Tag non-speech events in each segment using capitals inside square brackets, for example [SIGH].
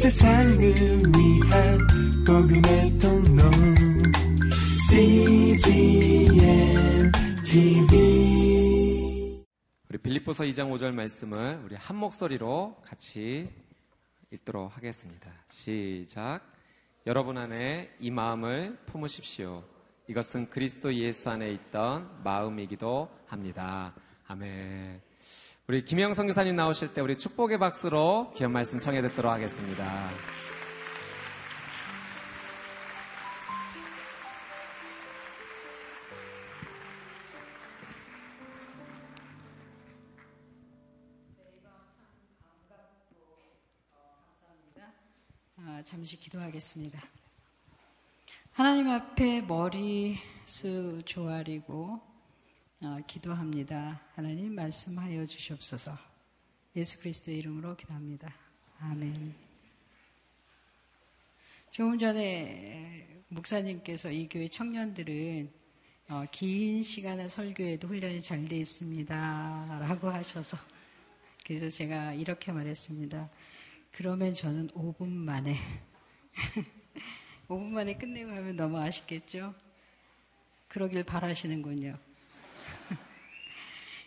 세상을 위한 복음의 통로 CGM TV 우리 빌립보서 2장 5절 말씀을 우리 한 목소리로 같이 읽도록 하겠습니다. 시작. 여러분 안에 이 마음을 품으십시오. 이것은 그리스도 예수 안에 있던 마음이기도 합니다. 아멘. 우리 김영 선교사님 나오실 때 우리 축복의 박수로 귀한 말씀 청해 듣도록 하겠습니다. 아, 잠시 기도하겠습니다. 하나님 앞에 머리 수 조아리고 어, 기도합니다. 하나님 말씀하여 주시옵소서. 예수 그리스도의 이름으로 기도합니다. 아멘. 조금 전에 목사님께서 이 교회 청년들은 어, 긴 시간의 설교에도 훈련이 잘 돼 있습니다. 라고 하셔서 그래서 제가 이렇게 말했습니다. 그러면 저는 5분 만에 [LAUGHS] 5분 만에 끝내고 하면 너무 아쉽겠죠? 그러길 바라시는군요.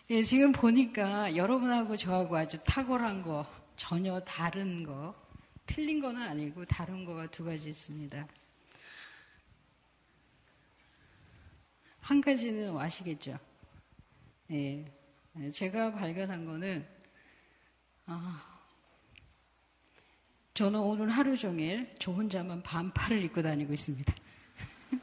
예, 지금 보니까 여러분하고 저하고 아주 탁월한 거, 전혀 다른 거, 틀린 거는 아니고 다른 거가 두 가지 있습니다. 한 가지는 아시겠죠? 예, 예 제가 발견한 거는, 아, 저는 오늘 하루 종일 저 혼자만 반팔을 입고 다니고 있습니다. [LAUGHS]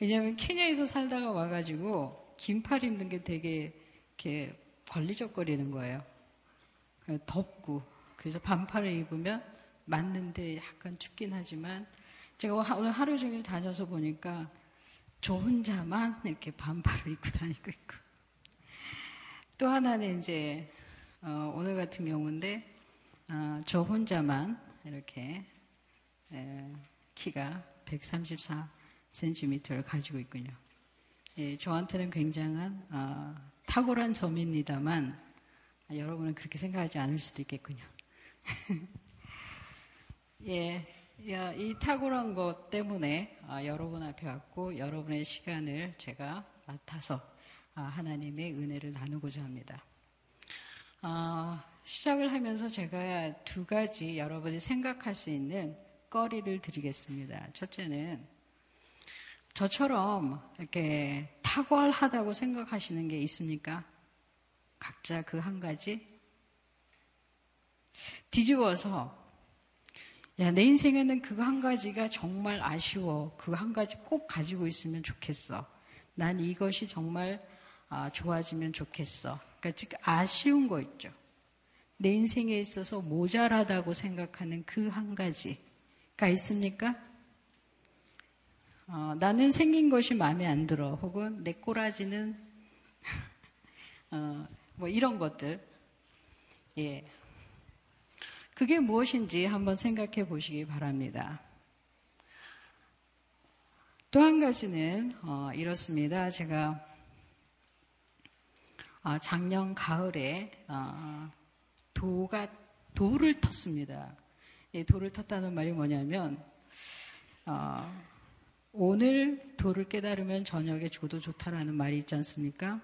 왜냐하면 케냐에서 살다가 와가지고 긴 팔 입는 게 되게 이렇게 걸리적거리는 거예요. 덥고 그래서 반팔을 입으면 맞는데 약간 춥긴 하지만 제가 오늘 하루 종일 다녀서 보니까 저 혼자만 이렇게 반팔을 입고 다니고 있고 또 하나는 이제 어, 오늘 같은 경우인데 어, 저 혼자만 이렇게 에, 키가 134cm를 가지고 있군요. 예, 저한테는 굉장한 어, 탁월한 점입니다만 아, 여러분은 그렇게 생각하지 않을 수도 있겠군요. [LAUGHS] 예, 야, 이 탁월한 것 때문에 아, 여러분 앞에 왔고 여러분의 시간을 제가 맡아서 아, 하나님의 은혜를 나누고자 합니다. 아, 시작을 하면서 제가 두 가지 여러분이 생각할 수 있는 거리를 드리겠습니다. 첫째는 저처럼 이렇게 탁월하다고 생각하시는 게 있습니까? 각자 그 한 가지? 뒤집어서, 야, 내 인생에는 그거 한 가지가 정말 아쉬워. 그거 한 가지 꼭 가지고 있으면 좋겠어. 난 이것이 정말 아, 좋아지면 좋겠어. 그러니까 즉 아쉬운 거 있죠. 내 인생에 있어서 모자라다고 생각하는 그 한 가지가 있습니까? 어, 나는 생긴 것이 마음에 안 들어. 혹은 내 꼬라지는 [LAUGHS] 어, 뭐 이런 것들. 예. 그게 무엇인지 한번 생각해 보시기 바랍니다. 또 한 가지는 어, 이렇습니다. 제가 어, 작년 가을에 어, 도가 돌을 텄습니다. 이 돌을 텄다는 말이 뭐냐면 어, 오늘 도를 깨달으면 저녁에 죽어도 좋다라는 말이 있지 않습니까?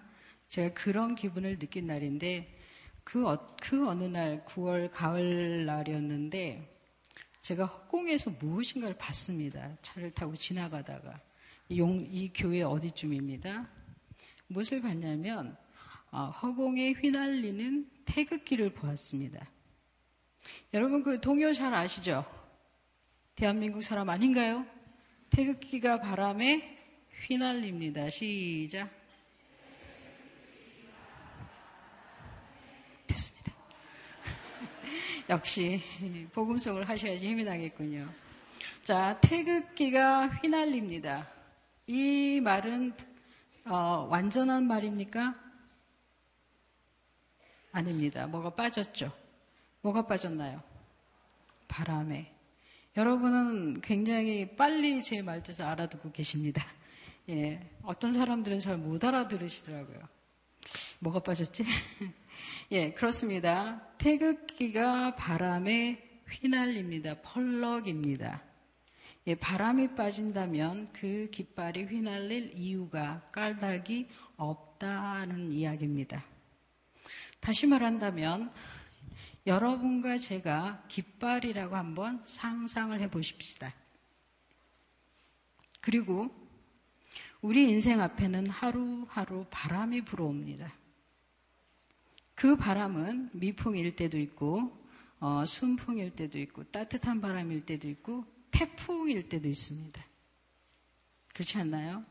제가 그런 기분을 느낀 날인데 그, 어, 그 어느 날 9월 가을 날이었는데 제가 허공에서 무엇인가를 봤습니다. 차를 타고 지나가다가 용, 이 교회 어디쯤입니다. 무엇을 봤냐면 어, 허공에 휘날리는 태극기를 보았습니다. 여러분 그 동요 잘 아시죠? 대한민국 사람 아닌가요? 태극기가 바람에 휘날립니다. 시작. 됐습니다. [LAUGHS] 역시 복음성을 하셔야지 힘이 나겠군요. 자, 태극기가 휘날립니다. 이 말은 어, 완전한 말입니까? 아닙니다. 뭐가 빠졌죠? 뭐가 빠졌나요? 바람에. 여러분은 굉장히 빨리 제 말뜻을 알아듣고 계십니다. 예, 어떤 사람들은 잘 못 알아들으시더라고요. 뭐가 빠졌지? [LAUGHS] 예, 그렇습니다. 태극기가 바람에 휘날립니다. 펄럭입니다. 예, 바람이 빠진다면 그 깃발이 휘날릴 이유가 까닭이 없다는 이야기입니다. 다시 말한다면 여러분과 제가 깃발이라고 한번 상상을 해 보십시다. 그리고 우리 인생 앞에는 하루하루 바람이 불어옵니다. 그 바람은 미풍일 때도 있고, 어, 순풍일 때도 있고, 따뜻한 바람일 때도 있고, 태풍일 때도 있습니다. 그렇지 않나요?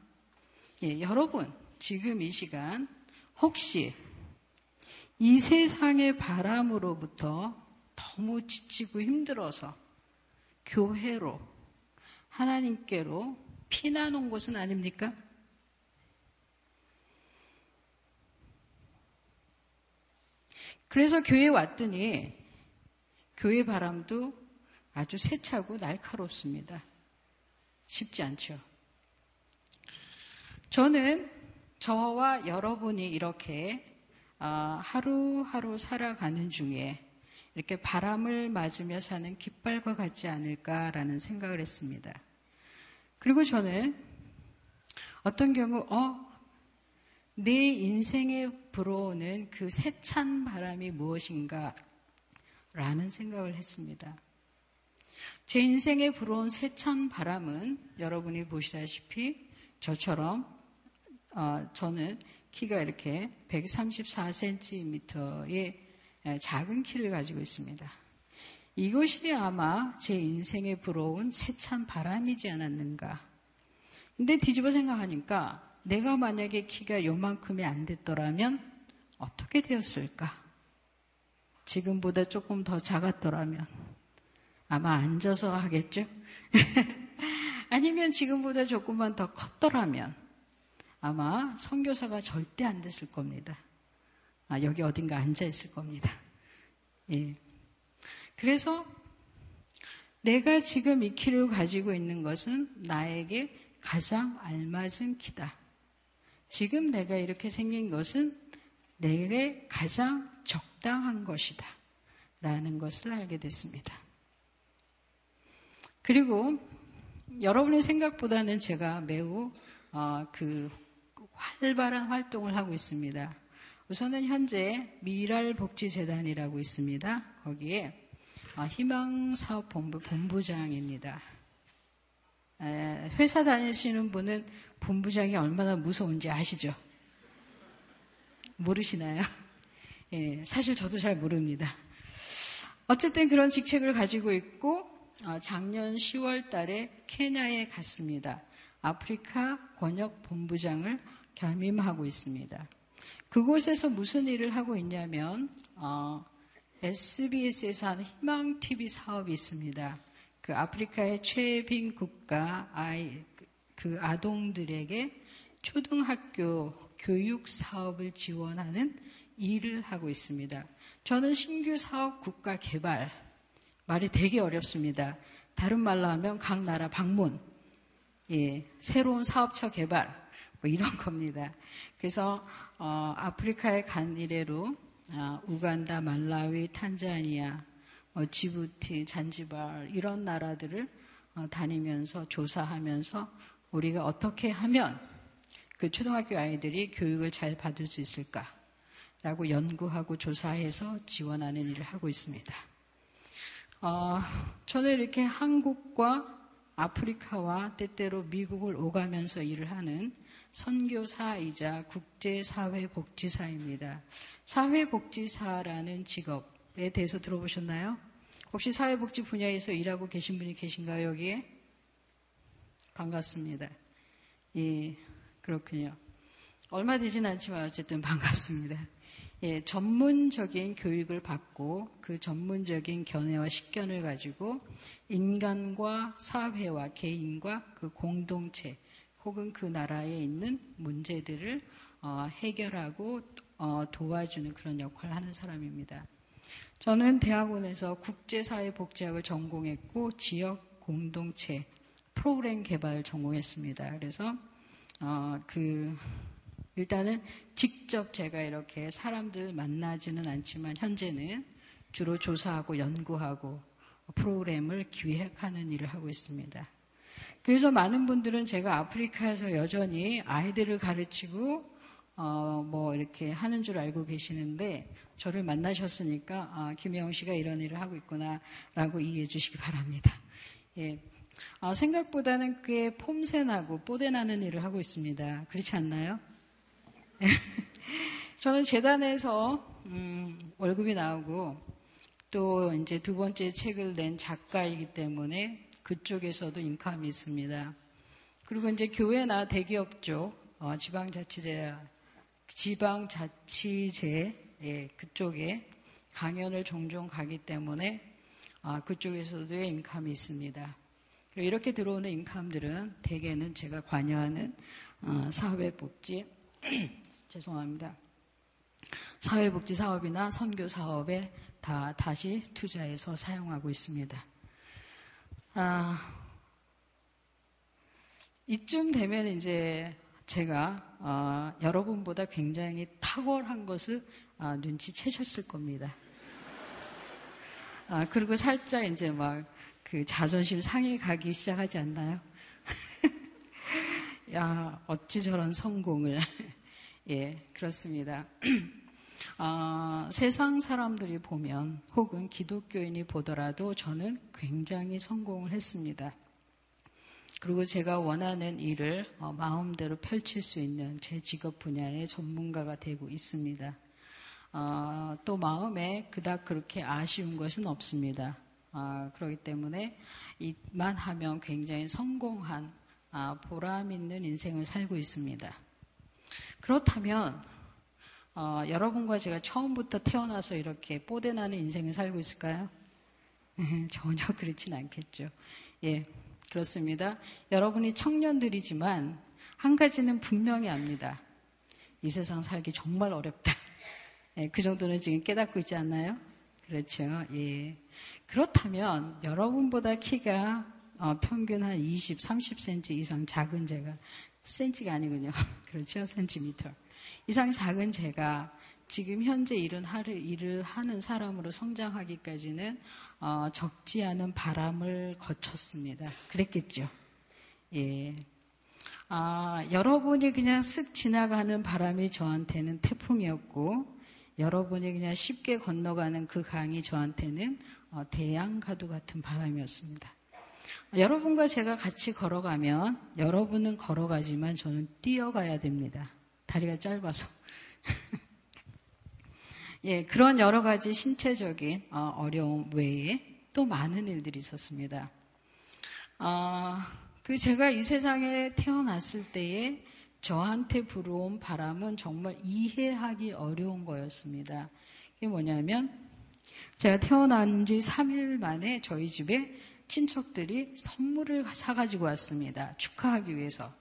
예, 여러분, 지금 이 시간 혹시 이 세상의 바람으로부터 너무 지치고 힘들어서 교회로 하나님께로 피난 온 곳은 아닙니까? 그래서 교회 에 왔더니 교회 바람도 아주 세차고 날카롭습니다. 쉽지 않죠. 저는 저와 여러분이 이렇게 아, 하루하루 살아가는 중에 이렇게 바람을 맞으며 사는 깃발과 같지 않을까라는 생각을 했습니다. 그리고 저는 어떤 경우, 어, 내 인생에 불어오는 그 세찬 바람이 무엇인가 라는 생각을 했습니다. 제 인생에 불어온 세찬 바람은 여러분이 보시다시피 저처럼 어, 저는 키가 이렇게 134cm의 작은 키를 가지고 있습니다. 이것이 아마 제 인생에 불어온 세찬 바람이지 않았는가. 근데 뒤집어 생각하니까 내가 만약에 키가 요만큼이 안 됐더라면 어떻게 되었을까? 지금보다 조금 더 작았더라면 아마 앉아서 하겠죠? [LAUGHS] 아니면 지금보다 조금만 더 컸더라면 아마 선교사가 절대 안 됐을 겁니다. 아, 여기 어딘가 앉아 있을 겁니다. 예. 그래서 내가 지금 이 키를 가지고 있는 것은 나에게 가장 알맞은 키다. 지금 내가 이렇게 생긴 것은 내게 가장 적당한 것이다. 라는 것을 알게 됐습니다. 그리고 여러분의 생각보다는 제가 매우 어, 그 활발한 활동을 하고 있습니다. 우선은 현재 미랄복지재단이라고 있습니다. 거기에 어, 희망사업본부 본부장입니다. 회사 다니시는 분은 본부장이 얼마나 무서운지 아시죠? 모르시나요? 예, 사실 저도 잘 모릅니다. 어쨌든 그런 직책을 가지고 있고 어, 작년 10월 달에 케냐에 갔습니다. 아프리카 권역 본부장을 겸임하고 있습니다. 그곳에서 무슨 일을 하고 있냐면 어, SBS에서 하는 희망 TV 사업이 있습니다. 그 아프리카의 최빈 국가 아이 그 아동들에게 초등학교 교육 사업을 지원하는 일을 하고 있습니다. 저는 신규 사업 국가 개발 말이 되게 어렵습니다. 다른 말로 하면 각 나라 방문, 예, 새로운 사업처 개발 뭐 이런 [LAUGHS] 겁니다. 그래서 어, 아프리카에 간 이래로 어, 우간다, 말라위, 탄자니아, 어, 지부티, 잔지발 이런 나라들을 어, 다니면서 조사하면서 우리가 어떻게 하면 그 초등학교 아이들이 교육을 잘 받을 수 있을까라고 연구하고 조사해서 지원하는 일을 하고 있습니다. 어, 저는 이렇게 한국과 아프리카와 때때로 미국을 오가면서 일을 하는 선교사이자 국제사회복지사입니다. 사회복지사라는 직업에 대해서 들어보셨나요? 혹시 사회복지 분야에서 일하고 계신 분이 계신가요, 여기에? 반갑습니다. 예, 그렇군요. 얼마 되진 않지만 어쨌든 반갑습니다. 예, 전문적인 교육을 받고 그 전문적인 견해와 식견을 가지고 인간과 사회와 개인과 그 공동체 혹은 그 나라에 있는 문제들을 어, 해결하고 어, 도와주는 그런 역할을 하는 사람입니다. 저는 대학원에서 국제사회복지학을 전공했고 지역 공동체 프로그램 개발을 전공했습니다. 그래서 어, 그 일단은 직접 제가 이렇게 사람들 만나지는 않지만 현재는 주로 조사하고 연구하고 프로그램을 기획하는 일을 하고 있습니다. 그래서 많은 분들은 제가 아프리카에서 여전히 아이들을 가르치고 어, 뭐 이렇게 하는 줄 알고 계시는데 저를 만나셨으니까 아, 김영 씨가 이런 일을 하고 있구나라고 이해해 주시기 바랍니다. 예. 아, 생각보다는 꽤 폼새나고 뽀대나는 일을 하고 있습니다. 그렇지 않나요? [LAUGHS] 저는 재단에서 음, 월급이 나오고 또 이제 두 번째 책을 낸 작가이기 때문에 그쪽에서도 인감이 있습니다. 그리고 이제 교회나 대기업 쪽 어, 지방자치제 지방자치제 예, 그쪽에 강연을 종종 가기 때문에 아, 그쪽에서도 인감이 있습니다. 이렇게 들어오는 인감들은 대개는 제가 관여하는 어, 사회복지 [CLEARS THROAT] 죄송합니다. 사회복지 사업이나 선교 사업에 다 다시 투자해서 사용하고 있습니다. 아, 이쯤 되면 이제 제가 어, 여러분보다 굉장히 탁월한 것을 어, 눈치채셨을 겁니다. 아, 그리고 살짝 이제 막 그 자존심 상해 가기 시작하지 않나요? [LAUGHS] 야, 어찌 저런 성공을. [LAUGHS] 예, 그렇습니다. [CLEARS THROAT] 어, 세상 사람들이 보면 혹은 기독교인이 보더라도 저는 굉장히 성공을 했습니다. 그리고 제가 원하는 일을 어, 마음대로 펼칠 수 있는 제 직업 분야의 전문가가 되고 있습니다. 어, 또 마음에 그닥 그렇게 아쉬운 것은 없습니다. 어, 그렇기 때문에 이만 하면 굉장히 성공한 아, 보람 있는 인생을 살고 있습니다. 그렇다면 어, 여러분과 제가 처음부터 태어나서 이렇게 뽀대나는 인생을 살고 있을까요? [LAUGHS] 전혀 그렇진 않겠죠. 예, 그렇습니다. 여러분이 청년들이지만 한 가지는 분명히 압니다. 이 세상 살기 정말 어렵다. [LAUGHS] 예, 그 정도는 지금 깨닫고 있지 않나요? 그렇죠. 예. 그렇다면 여러분보다 키가 어, 평균 한 20, 30cm 이상 작은 제가 센치가 아니군요. [LAUGHS] 그렇죠. 센티미터. 이상 작은 제가 지금 현재 하를, 일을 하는 사람으로 성장하기까지는 어, 적지 않은 바람을 거쳤습니다. 그랬겠죠. 예. 아, 여러분이 그냥 쓱 지나가는 바람이 저한테는 태풍이었고, 여러분이 그냥 쉽게 건너가는 그 강이 저한테는 어, 대양가도 같은 바람이었습니다. 여러분과 제가 같이 걸어가면 여러분은 걸어가지만 저는 뛰어가야 됩니다. 다리가 짧아서. [LAUGHS] 예, 그런 여러 가지 신체적인 어, 려움 외에 또 많은 일들이 있었습니다. 어, 그 제가 이 세상에 태어났을 때에 저한테 불어온 바람은 정말 이해하기 어려운 거였습니다. 이게 뭐냐면 제가 태어난 지 3일 만에 저희 집에 친척들이 선물을 사가지고 왔습니다. 축하하기 위해서.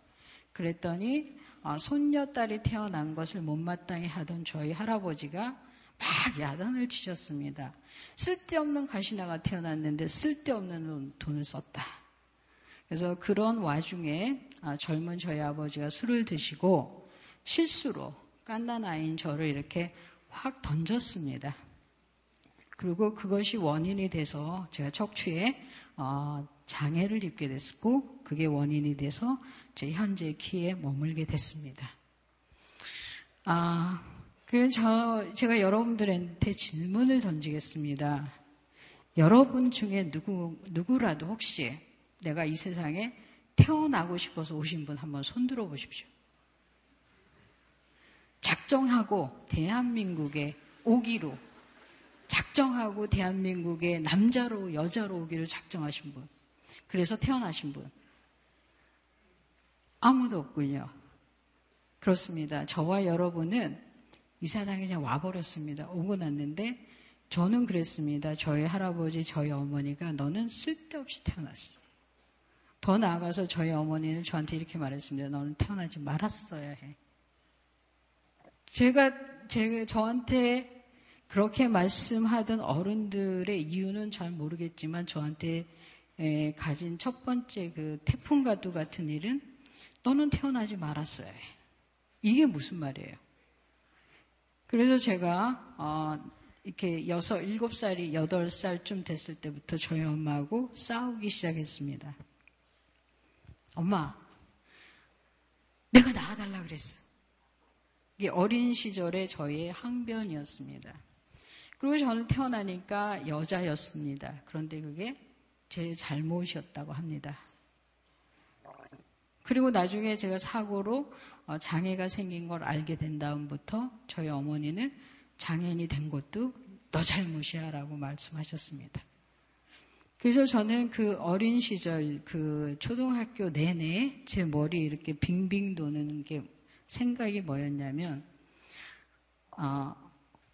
그랬더니 어, 손녀딸이 태어난 것을 못마땅히 하던 저희 할아버지가 막 야단을 치셨습니다. 쓸데없는 가시나가 태어났는데 쓸데없는 돈을 썼다. 그래서 그런 와중에 아, 젊은 저희 아버지가 술을 드시고 실수로 깐난 아이인 저를 이렇게 확 던졌습니다. 그리고 그것이 원인이 돼서 제가 척추에 어, 장애를 입게 됐고 그게 원인이 돼서 제 현재 키에 머물게 됐습니다. 아, 그저 제가 여러분들한테 질문을 던지겠습니다. 여러분 중에 누구 누구라도 혹시 내가 이 세상에 태어나고 싶어서 오신 분 한번 손들어 보십시오. 작정하고 대한민국에 오기로 작정하고 대한민국에 남자로 여자로 오기를 작정하신 분. 그래서 태어나신 분. 아무도 없군요. 그렇습니다. 저와 여러분은 이 세상에 그냥 와버렸습니다. 오고 났는데 저는 그랬습니다. 저희 할아버지, 저희 어머니가 너는 쓸데없이 태어났어. 더 나아가서 저희 어머니는 저한테 이렇게 말했습니다. 너는 태어나지 말았어야 해. 제가, 제가 저한테 그렇게 말씀하던 어른들의 이유는 잘 모르겠지만 저한테 가진 첫 번째 그 태풍과도 같은 일은 너는 태어나지 말았어야 해. 이게 무슨 말이에요? 그래서 제가 어, 이렇게 여섯, 일곱 살이 여덟 살쯤 됐을 때부터 저희 엄마하고 싸우기 시작했습니다. 엄마, 내가 낳아달라 그랬어. 이게 어린 시절의 저희의 항변이었습니다. 그리고 저는 태어나니까 여자였습니다. 그런데 그게 제 잘못이었다고 합니다. 그리고 나중에 제가 사고로 어, 장애가 생긴 걸 알게 된 다음부터 저희 어머니는 장애인이 된 것도 너 잘못이야 라고 말씀하셨습니다. 그래서 저는 그 어린 시절 그 초등학교 내내 제 머리 이렇게 빙빙 도는 게 생각이 뭐였냐면, 아,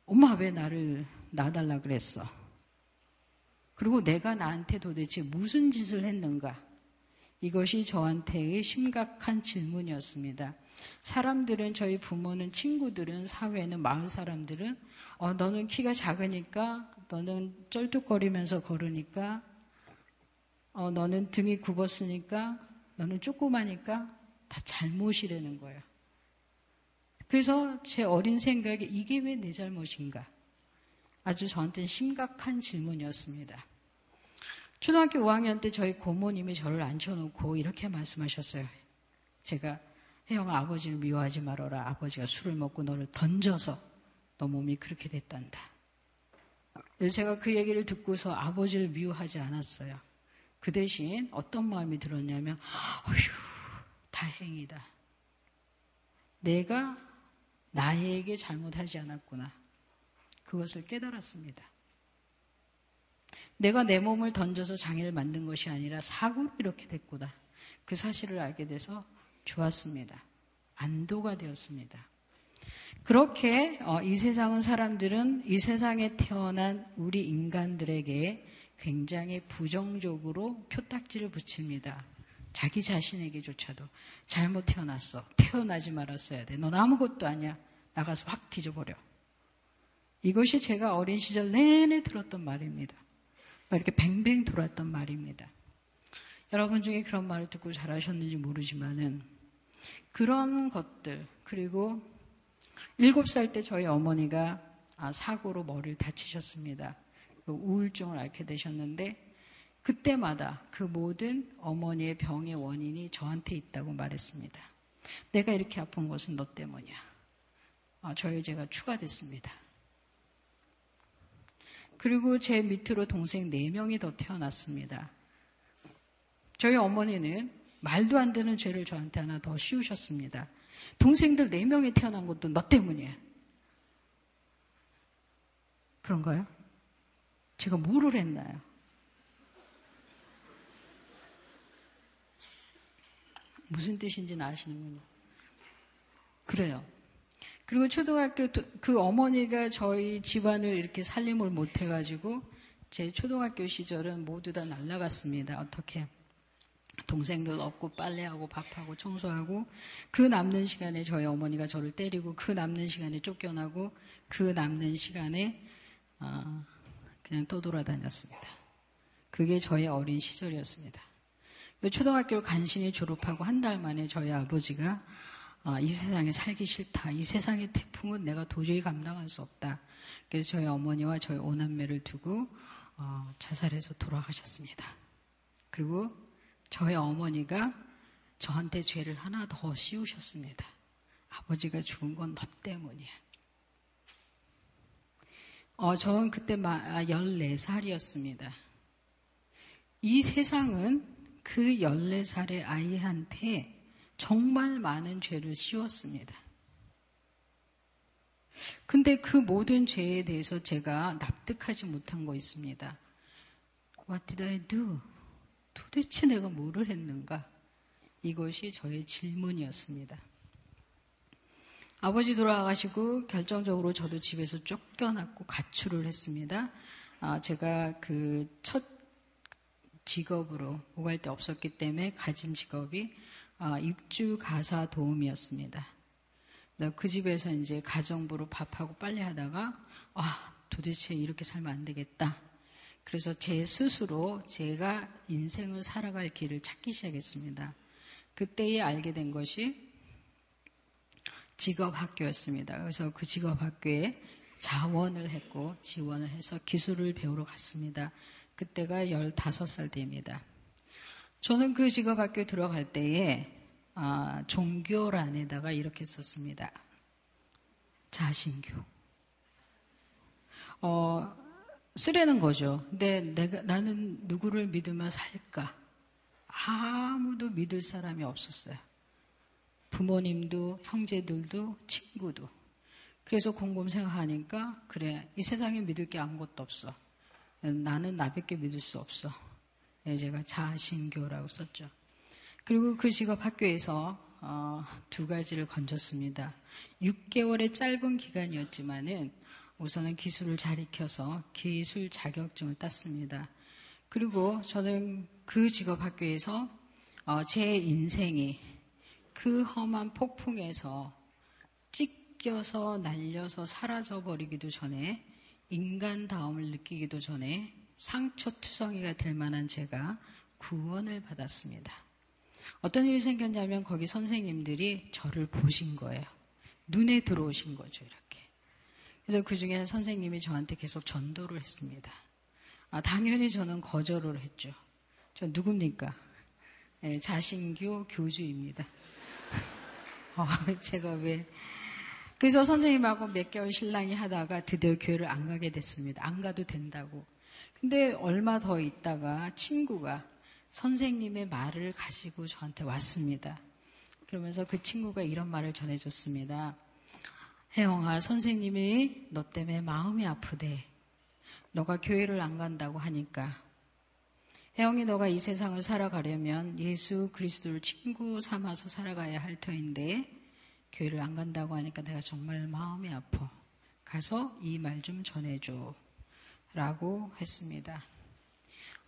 엄마 왜 나를 낳아달라 그랬어? 그리고 내가 나한테 도대체 무슨 짓을 했는가? 이것이 저한테의 심각한 질문이었습니다. 사람들은 저희 부모는 친구들은 사회는 마을 사람들은 어, 너는 키가 작으니까 너는 쩔뚝거리면서 걸으니까 어, 너는 등이 굽었으니까 너는 조그마니까 다 잘못이라는 거예요. 그래서 제 어린 생각에 이게 왜 내 잘못인가? 아주 저한테는 심각한 질문이었습니다. 초등학교 5학년 때 저희 고모님이 저를 앉혀놓고 이렇게 말씀하셨어요. 제가 혜영아 아버지를 미워하지 말아라. 아버지가 술을 먹고 너를 던져서 너 몸이 그렇게 됐단다. 제가 그 얘기를 듣고서 아버지를 미워하지 않았어요. 그 대신 어떤 마음이 들었냐면 어휴 다행이다. 내가 나에게 잘못하지 않았구나. 그것을 깨달았습니다. 내가 내 몸을 던져서 장애를 만든 것이 아니라 사고로 이렇게 됐구나. 그 사실을 알게 돼서 좋았습니다. 안도가 되었습니다. 그렇게 어, 이 세상은 사람들은 이 세상에 태어난 우리 인간들에게 굉장히 부정적으로 표딱지를 붙입니다. 자기 자신에게조차도 잘못 태어났어. 태어나지 말았어야 돼. 넌 아무것도 아니야. 나가서 확 뒤져버려. 이것이 제가 어린 시절 내내 들었던 말입니다. 이렇게 뱅뱅 돌았던 말입니다. 여러분 중에 그런 말을 듣고 잘하셨는지 모르지만은 그런 것들 그리고 일곱 살 때 저희 어머니가 아, 사고로 머리를 다치셨습니다. 우울증을 앓게 되셨는데 그때마다 그 모든 어머니의 병의 원인이 저한테 있다고 말했습니다. 내가 이렇게 아픈 것은 너 때문이야. 아, 저희 제가 추가됐습니다. 그리고 제 밑으로 동생 4명이 더 태어났습니다. 저희 어머니는 말도 안 되는 죄를 저한테 하나 더 씌우셨습니다. 동생들 4명이 태어난 것도 너 때문이야. 그런가요? 제가 뭐를 했나요? 무슨 뜻인지는 아시는군요. 그래요. 그리고 초등학교 그 어머니가 저희 집안을 이렇게 살림을 못 해가지고 제 초등학교 시절은 모두 다 날라갔습니다. 어떻게 동생들 없고 빨래하고 밥하고 청소하고 그 남는 시간에 저희 어머니가 저를 때리고 그 남는 시간에 쫓겨나고 그 남는 시간에 어, 그냥 떠돌아다녔습니다. 그게 저희 어린 시절이었습니다. 그 초등학교를 간신히 졸업하고 한 달 만에 저희 아버지가 어, 이 세상에 살기 싫다. 이 세상의 태풍은 내가 도저히 감당할 수 없다. 그래서 저희 어머니와 저희 오남매를 두고 어, 자살해서 돌아가셨습니다. 그리고 저희 어머니가 저한테 죄를 하나 더 씌우셨습니다. 아버지가 죽은 건 너 때문이야. 어, 저는 그때 14살이었습니다. 아, 이 세상은 그 14살의 아이한테 정말 많은 죄를 씌웠습니다. 근데 그 모든 죄에 대해서 제가 납득하지 못한 거 있습니다. What did I do? 도대체 내가 뭐를 했는가? 이것이 저의 질문이었습니다. 아버지 돌아가시고 결정적으로 저도 집에서 쫓겨났고 가출을 했습니다. 아, 제가 그 첫 직업으로 오갈 데 없었기 때문에 가진 직업이 아, 입주 가사 도움이었습니다. 그 집에서 이제 가정부로 밥하고 빨래 하다가 아 도대체 이렇게 살면 안 되겠다. 그래서 제 스스로 제가 인생을 살아갈 길을 찾기 시작했습니다. 그때에 알게 된 것이 직업 학교였습니다. 그래서 그 직업 학교에 자원을 했고 지원을 해서 기술을 배우러 갔습니다. 그때가 15살 때입니다. 저는 그 직업 학교에 들어갈 때에 아, 종교란에다가 이렇게 썼습니다. 자신교. 어, 쓰려는 거죠. 근데 내가, 나는 누구를 믿으며 살까? 아무도 믿을 사람이 없었어요. 부모님도, 형제들도, 친구도. 그래서 곰곰 생각하니까, 그래, 이 세상에 믿을 게 아무것도 없어. 나는 나밖에 믿을 수 없어. 예, 제가 자신교라고 썼죠. 그리고 그 직업 학교에서 어, 두 가지를 건졌습니다. 6개월의 짧은 기간이었지만은 우선은 기술을 잘 익혀서 기술 자격증을 땄습니다. 그리고 저는 그 직업 학교에서 어, 제 인생이 그 험한 폭풍에서 찢겨서 날려서 사라져 버리기도 전에 인간다움을 느끼기도 전에 상처투성이가 될 만한 제가 구원을 받았습니다. 어떤 일이 생겼냐면 거기 선생님들이 저를 보신 거예요. 눈에 들어오신 거죠, 이렇게. 그래서 그 중에 선생님이 저한테 계속 전도를 했습니다. 아, 당연히 저는 거절을 했죠. 저 누굽니까? 네, 자신교 교주입니다. [LAUGHS] 어, 제가 왜. 그래서 선생님하고 몇 개월 신랑이 하다가 드디어 교회를 안 가게 됐습니다. 안 가도 된다고. 근데 얼마 더 있다가 친구가 선생님의 말을 가지고 저한테 왔습니다. 그러면서 그 친구가 이런 말을 전해줬습니다. 혜영아, 선생님이 너 때문에 마음이 아프대. 너가 교회를 안 간다고 하니까. 혜영이 너가 이 세상을 살아가려면 예수 그리스도를 친구 삼아서 살아가야 할 터인데 교회를 안 간다고 하니까 내가 정말 마음이 아파. 가서 이 말 좀 전해줘. 라고 했습니다.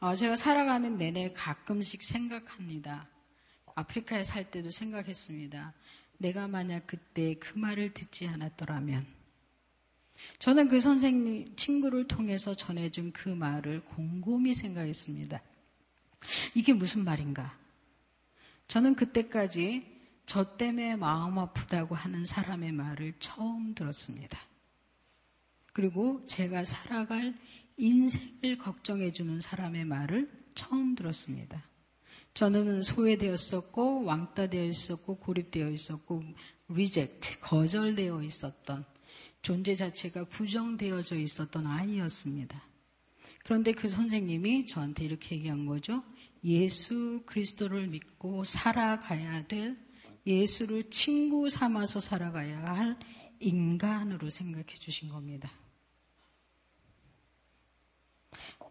어, 제가 살아가는 내내 가끔씩 생각합니다. 아프리카에 살 때도 생각했습니다. 내가 만약 그때 그 말을 듣지 않았더라면 저는 그 선생님 친구를 통해서 전해준 그 말을 곰곰이 생각했습니다. 이게 무슨 말인가? 저는 그때까지 저 때문에 마음 아프다고 하는 사람의 말을 처음 들었습니다. 그리고 제가 살아갈 인생을 걱정해주는 사람의 말을 처음 들었습니다. 저는 소외되었었고 왕따되어 있었고 고립되어 있었고 reject 거절되어 있었던 존재 자체가 부정되어져 있었던 아이였습니다. 그런데 그 선생님이 저한테 이렇게 얘기한 거죠. 예수 그리스도를 믿고 살아가야 될 예수를 친구 삼아서 살아가야 할 인간으로 생각해 주신 겁니다.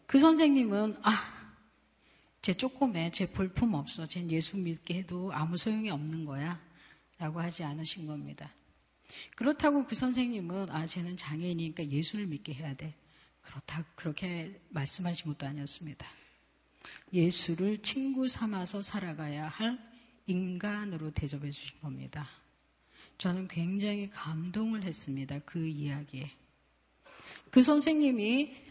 그 선생님은 아, 쟤 조그매, 쟤 볼품 없어, 쟤 예수 믿게 해도 아무 소용이 없는 거야, 라고 하지 않으신 겁니다. 그렇다고 그 선생님은 아, 쟤는 장애인이니까 예수를 믿게 해야 돼. 그렇다 그렇게 말씀하신 것도 아니었습니다. 예수를 친구 삼아서 살아가야 할 인간으로 대접해 주신 겁니다. 저는 굉장히 감동을 했습니다. 그 이야기에. 그 선생님이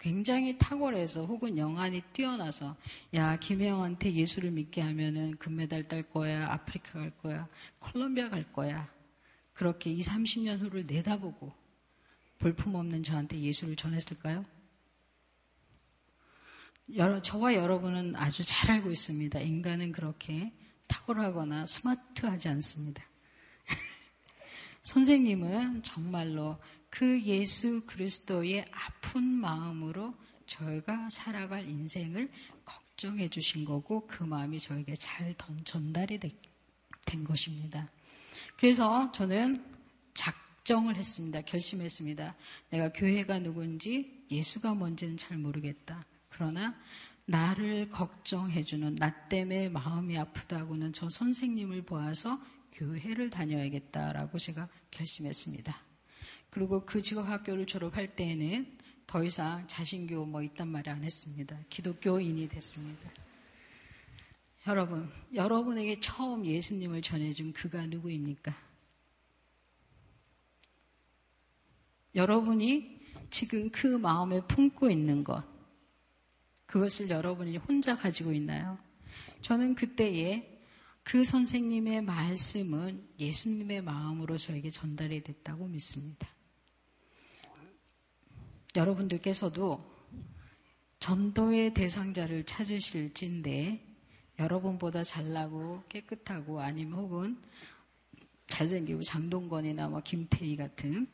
굉장히 탁월해서 혹은 영안이 뛰어나서 야 김혜영한테 예수를 믿게 하면은 금메달 딸 거야 아프리카 갈 거야 콜롬비아 갈 거야 그렇게 2, 30년 후를 내다보고 볼품없는 저한테 예수를 전했을까요? 여러, 저와 여러분은 아주 잘 알고 있습니다. 인간은 그렇게 탁월하거나 스마트하지 않습니다. [LAUGHS] 선생님은 정말로 그 예수 그리스도의 아픈 마음으로 저희가 살아갈 인생을 걱정해 주신 거고 그 마음이 저에게 잘 전달이 된 것입니다. 그래서 저는 작정을 했습니다. 결심했습니다. 내가 교회가 누군지 예수가 뭔지는 잘 모르겠다. 그러나 나를 걱정해주는 나 때문에 마음이 아프다고는 저 선생님을 보아서 교회를 다녀야겠다라고 제가 결심했습니다. 그리고 그 직업학교를 졸업할 때에는 더 이상 자신교 뭐 있단 말이 안 했습니다. 기독교인이 됐습니다. 여러분, 여러분에게 처음 예수님을 전해준 그가 누구입니까? 여러분이 지금 그 마음에 품고 있는 것, 그것을 여러분이 혼자 가지고 있나요? 저는 그때에 그 선생님의 말씀은 예수님의 마음으로 저에게 전달이 됐다고 믿습니다. 여러분들께서도 전도의 대상자를 찾으실진데 여러분보다 잘나고 깨끗하고 아니면 혹은 잘생기고 장동건이나 뭐 김태희 같은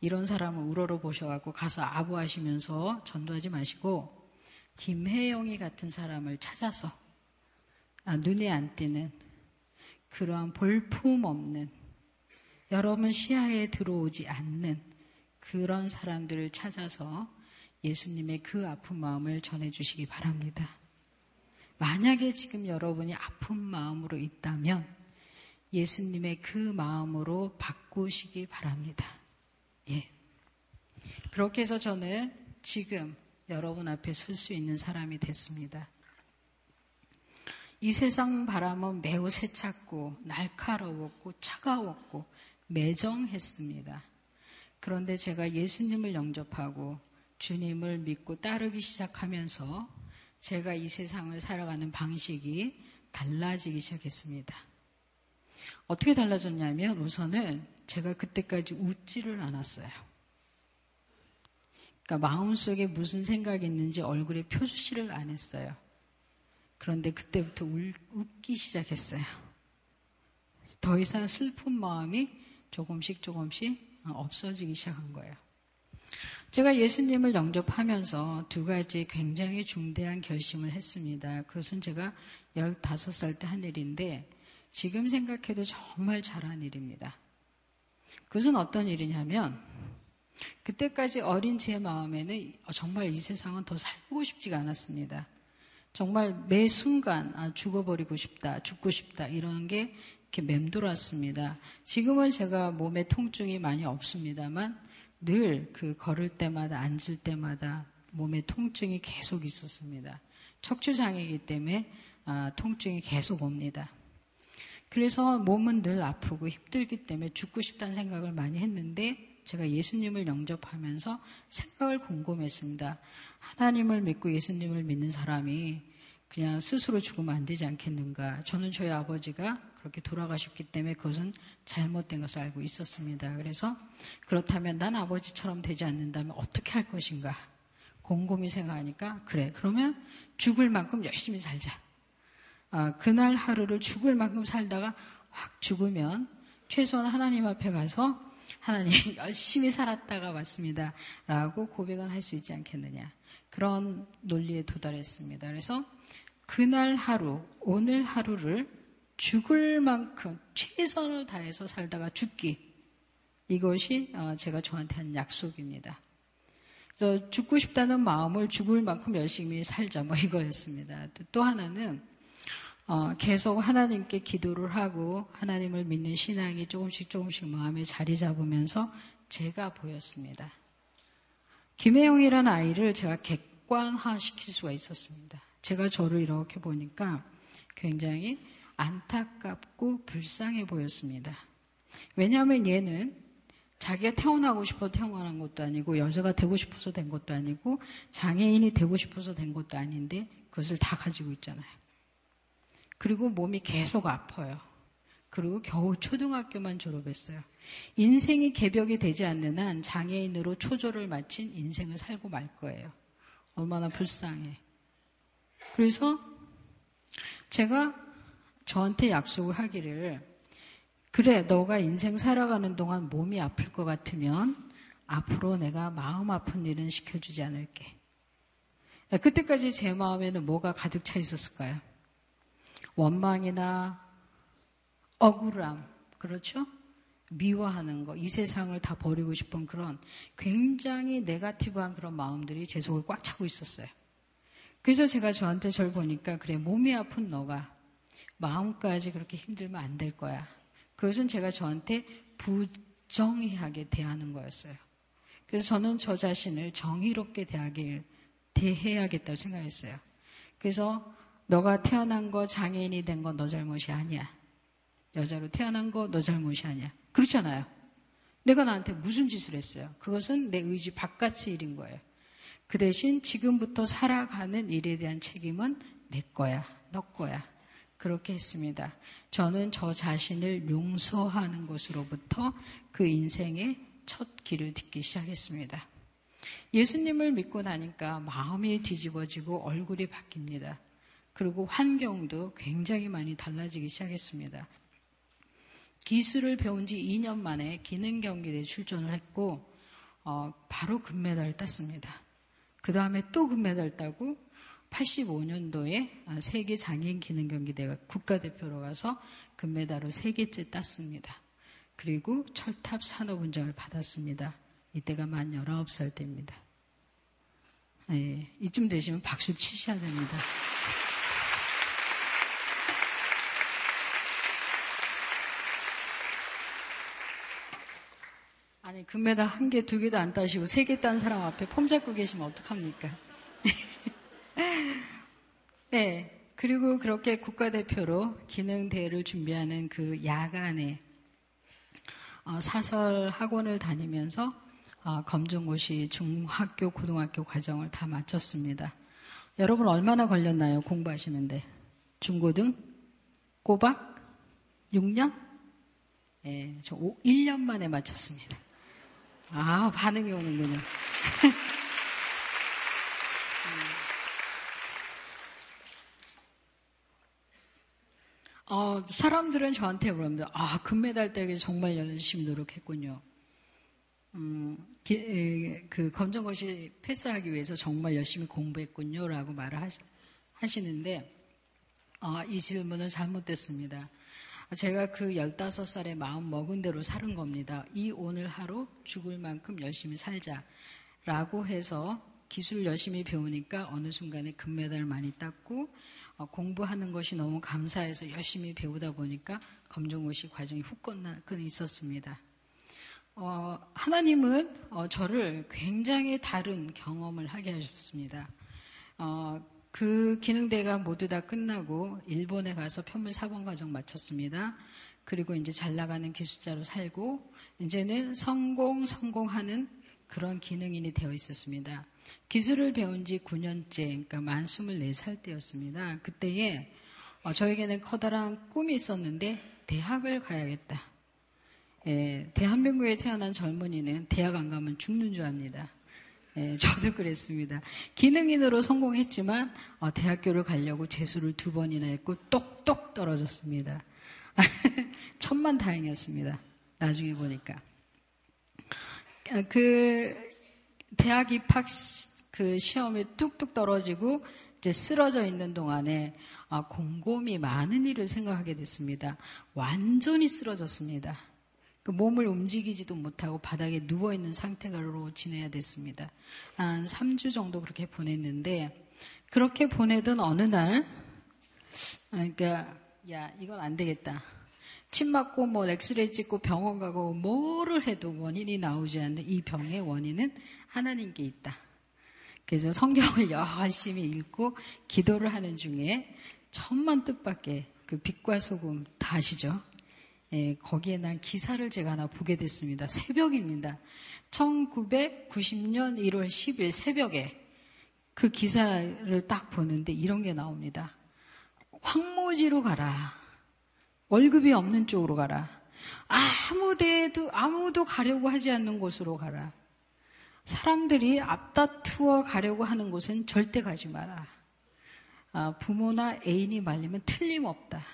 이런 사람을 우러러 보셔갖고 가서 아부하시면서 전도하지 마시고 김혜영이 같은 사람을 찾아서 아, 눈에 안 띄는 그러한 볼품 없는 여러분 시야에 들어오지 않는 그런 사람들을 찾아서 예수님의 그 아픈 마음을 전해주시기 바랍니다. 만약에 지금 여러분이 아픈 마음으로 있다면 예수님의 그 마음으로 바꾸시기 바랍니다. 예. 그렇게 해서 저는 지금 여러분 앞에 설 수 있는 사람이 됐습니다. 이 세상 바람은 매우 세찼고 날카로웠고 차가웠고 매정했습니다. 그런데 제가 예수님을 영접하고 주님을 믿고 따르기 시작하면서 제가 이 세상을 살아가는 방식이 달라지기 시작했습니다. 어떻게 달라졌냐면 우선은 제가 그때까지 웃지를 않았어요. 그러니까 마음속에 무슨 생각이 있는지 얼굴에 표시를 안 했어요. 그런데 그때부터 울, 웃기 시작했어요. 더 이상 슬픈 마음이 조금씩 조금씩 없어지기 시작한 거예요. 제가 예수님을 영접하면서 두 가지 굉장히 중대한 결심을 했습니다. 그것은 제가 15살 때 한 일인데 지금 생각해도 정말 잘한 일입니다. 그것은 어떤 일이냐면 그때까지 어린 제 마음에는 정말 이 세상은 더 살고 싶지가 않았습니다. 정말 매 순간 아, 죽어버리고 싶다, 죽고 싶다 이런 게 이렇게 맴돌았습니다. 지금은 제가 몸에 통증이 많이 없습니다만 늘 그 걸을 때마다 앉을 때마다 몸에 통증이 계속 있었습니다. 척추장애이기 때문에 아, 통증이 계속 옵니다. 그래서 몸은 늘 아프고 힘들기 때문에 죽고 싶다는 생각을 많이 했는데 제가 예수님을 영접하면서 생각을 곰곰했습니다. 하나님을 믿고 예수님을 믿는 사람이 그냥 스스로 죽으면 안 되지 않겠는가. 저는 저희 아버지가 그렇게 돌아가셨기 때문에 그것은 잘못된 것을 알고 있었습니다. 그래서 그렇다면 난 아버지처럼 되지 않는다면 어떻게 할 것인가. 곰곰이 생각하니까 그래. 그러면 죽을 만큼 열심히 살자. 아, 그날 하루를 죽을 만큼 살다가 확 죽으면 최소한 하나님 앞에 가서 하나님 [LAUGHS] 열심히 살았다가 왔습니다. 라고 고백은 할 수 있지 않겠느냐. 그런 논리에 도달했습니다. 그래서 그날 하루, 오늘 하루를 죽을 만큼 최선을 다해서 살다가 죽기. 이것이 어, 제가 저한테 한 약속입니다. 그래서 죽고 싶다는 마음을 죽을 만큼 열심히 살자. 뭐 이거였습니다. 또 하나는 어, 계속 하나님께 기도를 하고 하나님을 믿는 신앙이 조금씩 조금씩 마음에 자리 잡으면서 제가 보였습니다. 김혜영이라는 아이를 제가 객관화 시킬 수가 있었습니다. 제가 저를 이렇게 보니까 굉장히 안타깝고 불쌍해 보였습니다. 왜냐하면 얘는 자기가 태어나고 싶어 태어난 것도 아니고 여자가 되고 싶어서 된 것도 아니고 장애인이 되고 싶어서 된 것도 아닌데 그것을 다 가지고 있잖아요. 그리고 몸이 계속 아파요. 그리고 겨우 초등학교만 졸업했어요. 인생이 개벽이 되지 않는 한 장애인으로 초조를 마친 인생을 살고 말 거예요. 얼마나 불쌍해. 그래서 제가 저한테 약속을 하기를 그래 너가 인생 살아가는 동안 몸이 아플 것 같으면 앞으로 내가 마음 아픈 일은 시켜주지 않을게. 그때까지 제 마음에는 뭐가 가득 차 있었을까요? 원망이나 억울함, 그렇죠? 미워하는 거, 이 세상을 다 버리고 싶은 그런 굉장히 네가티브한 그런 마음들이 제 속을 꽉 차고 있었어요. 그래서 제가 저한테 절 보니까 그래 몸이 아픈 너가 마음까지 그렇게 힘들면 안 될 거야. 그것은 제가 저한테 부정의하게 대하는 거였어요. 그래서 저는 저 자신을 정의롭게 대하길, 대해야겠다고 생각했어요. 그래서 너가 태어난 거 장애인이 된 건 너 잘못이 아니야. 여자로 태어난 거 너 잘못이 아니야. 그렇잖아요. 내가 나한테 무슨 짓을 했어요? 그것은 내 의지 바깥의 일인 거예요. 그 대신 지금부터 살아가는 일에 대한 책임은 내 거야, 너 거야. 그렇게 했습니다. 저는 저 자신을 용서하는 것으로부터 그 인생의 첫 길을 딛기 시작했습니다. 예수님을 믿고 나니까 마음이 뒤집어지고 얼굴이 바뀝니다. 그리고 환경도 굉장히 많이 달라지기 시작했습니다. 기술을 배운 지 2년 만에 기능 경기대에 출전을 했고 어, 바로 금메달을 땄습니다. 그 다음에 또 금메달 따고 85년도에 세계 장애인 기능 경기대회 국가대표로 가서 금메달을 세 개째 땄습니다. 그리고 철탑 산업훈장을 받았습니다. 이때가 만 19살 때입니다. 네, 이쯤 되시면 박수 치셔야 됩니다. 아니, 금메달 한 개, 두 개도 안 따시고 세 개 딴 사람 앞에 폼 잡고 계시면 어떡합니까? [LAUGHS] [LAUGHS] 네. 그리고 그렇게 국가대표로 기능대회를 준비하는 그 야간에 어, 사설 학원을 다니면서 어, 검정고시 중학교, 고등학교 과정을 다 마쳤습니다. 여러분 얼마나 걸렸나요? 공부하시는데. 중고등? 꼬박? 6년? 예, 네, 저 5, 1년 만에 마쳤습니다. 아, 반응이 오는군요. [LAUGHS] 어, 사람들은 저한테 물어봅니다. 아, 금메달 따기 정말 열심히 노력했군요. 음, 기, 에, 그 검정고시 패스하기 위해서 정말 열심히 공부했군요. 라고 말을 하시, 는데 어, 이 질문은 잘못됐습니다. 제가 그 15살에 마음 먹은 대로 살은 겁니다. 이 오늘 하루 죽을 만큼 열심히 살자. 라고 해서 기술 열심히 배우니까 어느 순간에 금메달 많이 땄고 어, 공부하는 것이 너무 감사해서 열심히 배우다 보니까 검정고시 과정이 훅 끝나, 있었습니다. 어, 하나님은 어, 저를 굉장히 다른 경험을 하게 하셨습니다. 어, 그 기능대가 모두 다 끝나고 일본에 가서 편물 4번 과정 마쳤습니다. 그리고 이제 잘 나가는 기술자로 살고 이제는 성공 성공하는 그런 기능인이 되어 있었습니다. 기술을 배운 지 9년째, 그러니까 만 24살 때였습니다. 그때에 어, 저에게는 커다란 꿈이 있었는데 대학을 가야겠다. 예, 대한민국에 태어난 젊은이는 대학 안 가면 죽는 줄 압니다. 예, [LAUGHS] 저도 그랬습니다. 기능인으로 성공했지만 어, 대학교를 가려고 재수를 두 번이나 했고 똑똑 떨어졌습니다. [LAUGHS] 천만 다행이었습니다. 나중에 보니까. 그 대학 입학 그 시험에 뚝뚝 떨어지고 이제 쓰러져 있는 동안에 아, 곰곰이 많은 일을 생각하게 됐습니다. 완전히 쓰러졌습니다. 그 몸을 움직이지도 못하고 바닥에 누워 있는 상태로 지내야 됐습니다. 한 3주 정도 그렇게 보냈는데 그렇게 보내던 어느 날 아, 그러니까 야 이건 안 되겠다. 침 맞고 뭐 엑스레이 찍고 병원 가고 뭐를 해도 원인이 나오지 않는 이 병의 원인은 하나님께 있다. 그래서 성경을 [LAUGHS] 열심히 읽고 기도를 하는 중에 천만 뜻밖의 그 빛과 소금 다 아시죠? 예, 거기에 난 기사를 제가 하나 보게 됐습니다. 새벽입니다. 1990년 1월 10일 새벽에 그 기사를 딱 보는데 이런 게 나옵니다. 황무지로 가라. 월급이 없는 쪽으로 가라. 아무 데도 아무도 가려고 하지 않는 곳으로 가라. 사람들이 앞다투어 가려고 하는 곳은 절대 가지 마라. 아, 부모나 애인이 말리면 틀림없다.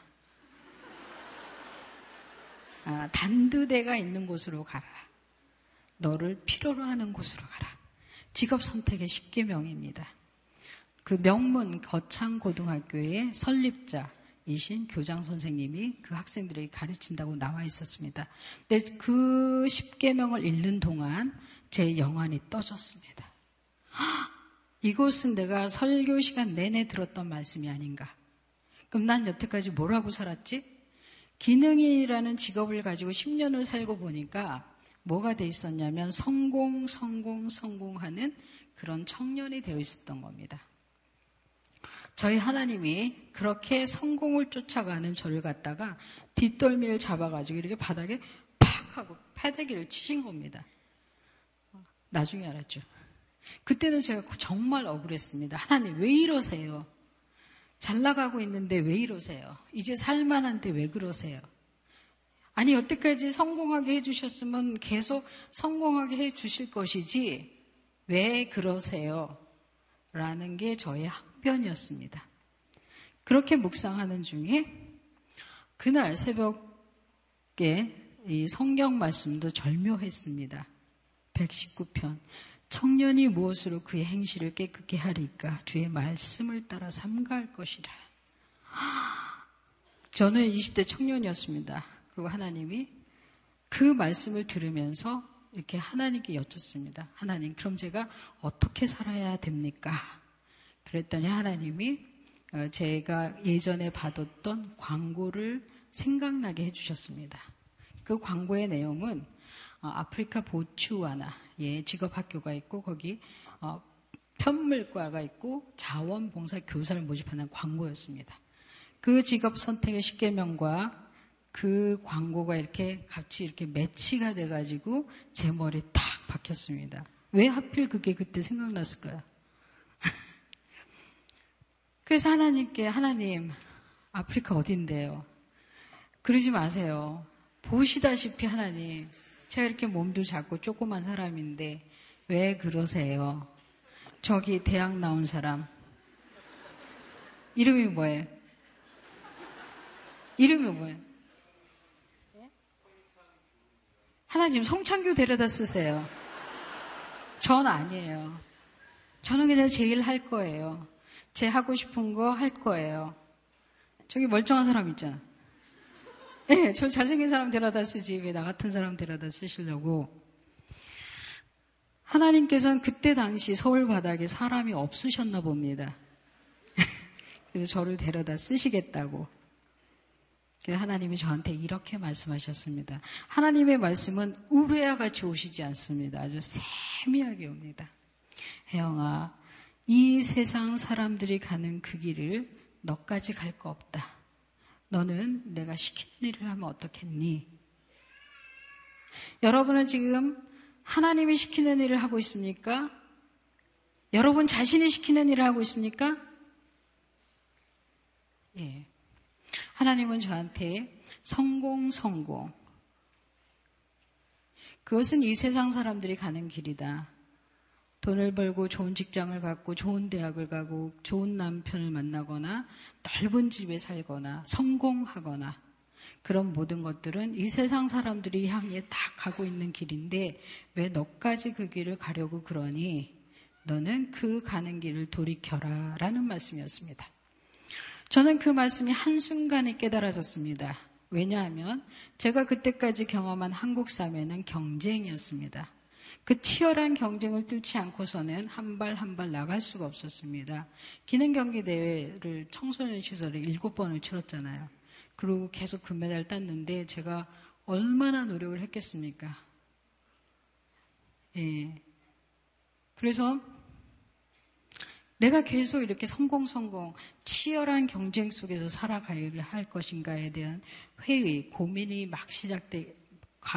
아, 단두대가 있는 곳으로 가라. 너를 필요로 하는 곳으로 가라. 직업 선택의 10개명입니다. 그 명문 거창고등학교의 설립자이신 교장 선생님이 그 학생들에게 가르친다고 나와 있었습니다. 근데 그 10개명을 읽는 동안 제 영안이 떠졌습니다. 이곳은 내가 설교 시간 내내 들었던 말씀이 아닌가. 그럼 난 여태까지 뭐라고 살았지? 기능이라는 직업을 가지고 10년을 살고 보니까 뭐가 돼 있었냐면 성공, 성공, 성공하는 그런 청년이 되어 있었던 겁니다. 저희 하나님이 그렇게 성공을 쫓아가는 저를 갖다가 뒷덜미를 잡아가지고 이렇게 바닥에 팍 하고 패대기를 치신 겁니다. 나중에 알았죠. 그때는 제가 정말 억울했습니다. 하나님, 왜 이러세요? 잘 나가고 있는데 왜 이러세요? 이제 살만한데 왜 그러세요? 아니, 여태까지 성공하게 해주셨으면 계속 성공하게 해주실 것이지, 왜 그러세요? 라는 게 저의 항변이었습니다. 그렇게 묵상하는 중에 그날 새벽에 이 성경 말씀도 절묘했습니다. 119편. 청년이 무엇으로 그의 행실을 깨끗게 하리까? 주의 말씀을 따라 삼가할 것이라. 저는 20대 청년이었습니다. 그리고 하나님이 그 말씀을 들으면서 이렇게 하나님께 여쭙습니다. 하나님, 그럼 제가 어떻게 살아야 됩니까? 그랬더니 하나님이 어, 제가 예전에 받았던 광고를 생각나게 해주셨습니다. 그 광고의 내용은 어, 아프리카 보츠와나에 직업학교가 있고 거기 어, 편물과가 있고 자원봉사 교사를 모집하는 광고였습니다. 그 직업 선택의 10개명과 그 광고가 이렇게 같이 이렇게 매치가 돼가지고 제 머리에 탁 박혔습니다. 왜 하필 그게 그때 생각났을까요? [LAUGHS] 그래서 하나님께 하나님 아프리카 어딘데요? 그러지 마세요. 보시다시피 하나님 제가 이렇게 몸도 작고 조그만 사람인데 왜 그러세요? 저기 대학 나온 사람 이름이 뭐예요? 이름이 뭐예요? 하나님 성창교 데려다 쓰세요. 전 아니에요. 저는 그냥 제일 할 거예요. 제 하고 싶은 거 할 거예요. 저기 멀쩡한 사람 있잖아. 예, 네, 저 잘생긴 사람 데려다 쓰지. 왜 나 같은 사람 데려다 쓰시려고. 하나님께서는 그때 당시 서울 바닥에 사람이 없으셨나 봅니다. [LAUGHS] 그래서 저를 데려다 쓰시겠다고. 하나님이 저한테 이렇게 말씀하셨습니다. 하나님의 말씀은 우레와 같이 오시지 않습니다. 아주 세미하게 옵니다. 혜영아, 이 세상 사람들이 가는 그 길을 너까지 갈 거 없다. 너는 내가 시키는 일을 하면 어떻겠니? 여러분은 지금 하나님이 시키는 일을 하고 있습니까? 여러분 자신이 시키는 일을 하고 있습니까? 예. 하나님은 저한테 성공, 성공. 그것은 이 세상 사람들이 가는 길이다. 돈을 벌고 좋은 직장을 갖고 좋은 대학을 가고 좋은 남편을 만나거나 넓은 집에 살거나 성공하거나 그런 모든 것들은 이 세상 사람들이 향해 다 가고 있는 길인데 왜 너까지 그 길을 가려고 그러니 너는 그 가는 길을 돌이켜라 라는 말씀이었습니다. 저는 그 말씀이 한순간에 깨달아졌습니다. 왜냐하면 제가 그때까지 경험한 한국 사회는 경쟁이었습니다. 그 치열한 경쟁을 뚫지 않고서는 한 발 한 발 나갈 수가 없었습니다. 기능 경기 대회를 청소년 시설에 일곱 번을 치렀잖아요. 그리고 계속 금메달 땄는데 제가 얼마나 노력을 했겠습니까? 예. 그래서 내가 계속 이렇게 성공 성공 치열한 경쟁 속에서 살아가야 할 것인가에 대한 회의 고민이 막 시작돼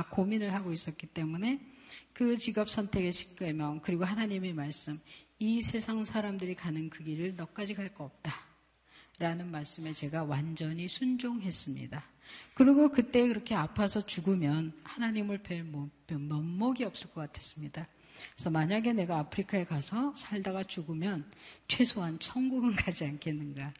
고민을 하고 있었기 때문에 그 직업 선택의 십계명 그리고 하나님의 말씀 이 세상 사람들이 가는 그 길을 너까지 갈 거 없다. 라는 말씀에 제가 완전히 순종했습니다. 그리고 그때 그렇게 아파서 죽으면 하나님을 뵐 면목이 없을 것 같았습니다. 그래서 만약에 내가 아프리카에 가서 살다가 죽으면 최소한 천국은 [LAUGHS] 가지 않겠는가.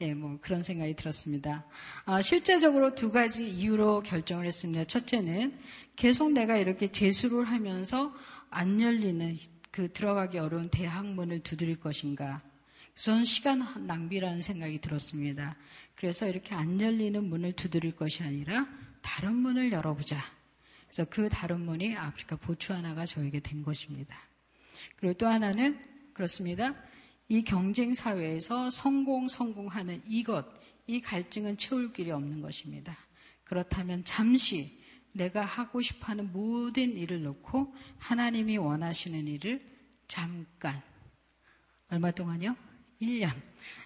예, 뭐 그런 생각이 들었습니다. 아, 실제적으로 두 가지 이유로 결정을 했습니다. 첫째는 계속 내가 이렇게 재수를 하면서 안 열리는 그 들어가기 어려운 대학문을 두드릴 것인가. 저는 시간 낭비라는 생각이 들었습니다. 그래서 이렇게 안 열리는 문을 두드릴 것이 아니라 다른 문을 열어보자. 그래서 그 다른 문이 아프리카 보츠와나가 저에게 된 것입니다. 그리고 또 하나는 그렇습니다. 이 경쟁 사회에서 성공, 성공하는 이것, 이 갈증은 채울 길이 없는 것입니다. 그렇다면 잠시 내가 하고 싶어 하는 모든 일을 놓고 하나님이 원하시는 일을 잠깐, 얼마 동안요? 1년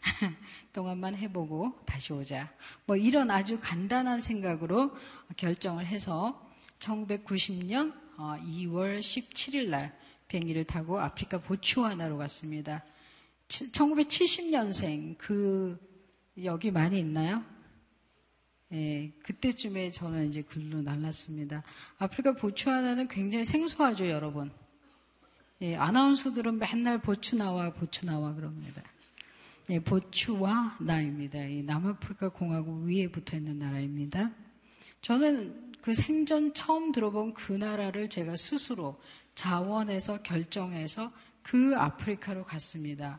[LAUGHS] 동안만 해보고 다시 오자. 뭐 이런 아주 간단한 생각으로 결정을 해서 1990년 2월 17일 날 비행기를 타고 아프리카 보츠와나로 갔습니다. 1970년생 그 여기 많이 있나요? 예, 그때쯤에 저는 이제 글로 날랐습니다. 아프리카 보츠와나는 굉장히 생소하죠, 여러분. 예, 아나운서들은 맨날 보추 나와, 보추 나와 그럽니다. 예, 보추와 나입니다. 이 남아프리카 공화국 위에 붙어 있는 나라입니다. 저는 그 생전 처음 들어본 그 나라를 제가 스스로 자원해서 결정해서 그 아프리카로 갔습니다.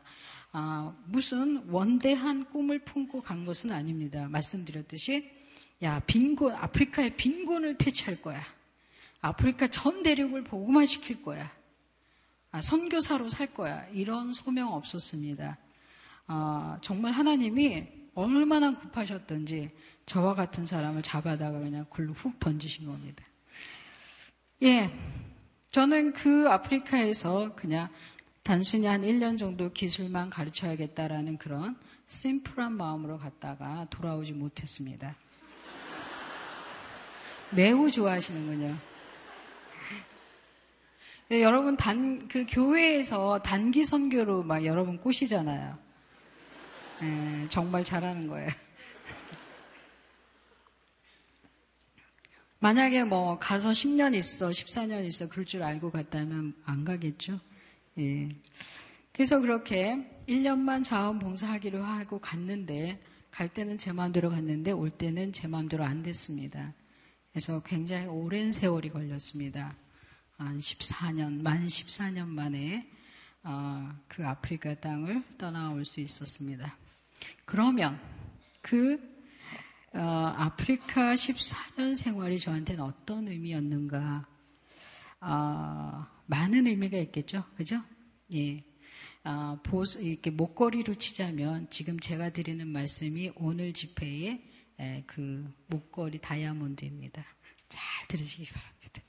아, 무슨 원대한 꿈을 품고 간 것은 아닙니다. 말씀드렸듯이, 야, 빈곤, 아프리카의 빈곤을 퇴치할 거야. 아프리카 전 대륙을 보고만 시킬 거야. 아, 선교사로 살 거야. 이런 소명 없었습니다. 아, 정말 하나님이 얼마나 급하셨던지 저와 같은 사람을 잡아다가 그냥 굴로 훅 던지신 겁니다. 예. 저는 그 아프리카에서 그냥 단순히 한 1년 정도 기술만 가르쳐야겠다라는 그런 심플한 마음으로 갔다가 돌아오지 못했습니다. 매우 좋아하시는군요. 네, 여러분 단, 그 교회에서 단기 선교로 막 여러분 꼬시잖아요. 네, 정말 잘하는 거예요. [LAUGHS] 만약에 뭐 가서 10년 있어, 14년 있어, 그럴 줄 알고 갔다면 안 가겠죠. 예. 그래서 그렇게 1년만 자원봉사하기로 하고 갔는데, 갈 때는 제 마음대로 갔는데, 올 때는 제 마음대로 안 됐습니다. 그래서 굉장히 오랜 세월이 걸렸습니다. 한 14년, 만 14년 만에 어, 그 아프리카 땅을 떠나올 수 있었습니다. 그러면 그 어, 아프리카 14년 생활이 저한테는 어떤 의미였는가? 어, 많은 의미가 있겠죠, 그죠? 예. 어, 보수, 이렇게 목걸이로 치자면 지금 제가 드리는 말씀이 오늘 집회의 에, 그 목걸이 다이아몬드입니다. 잘 들으시기 바랍니다.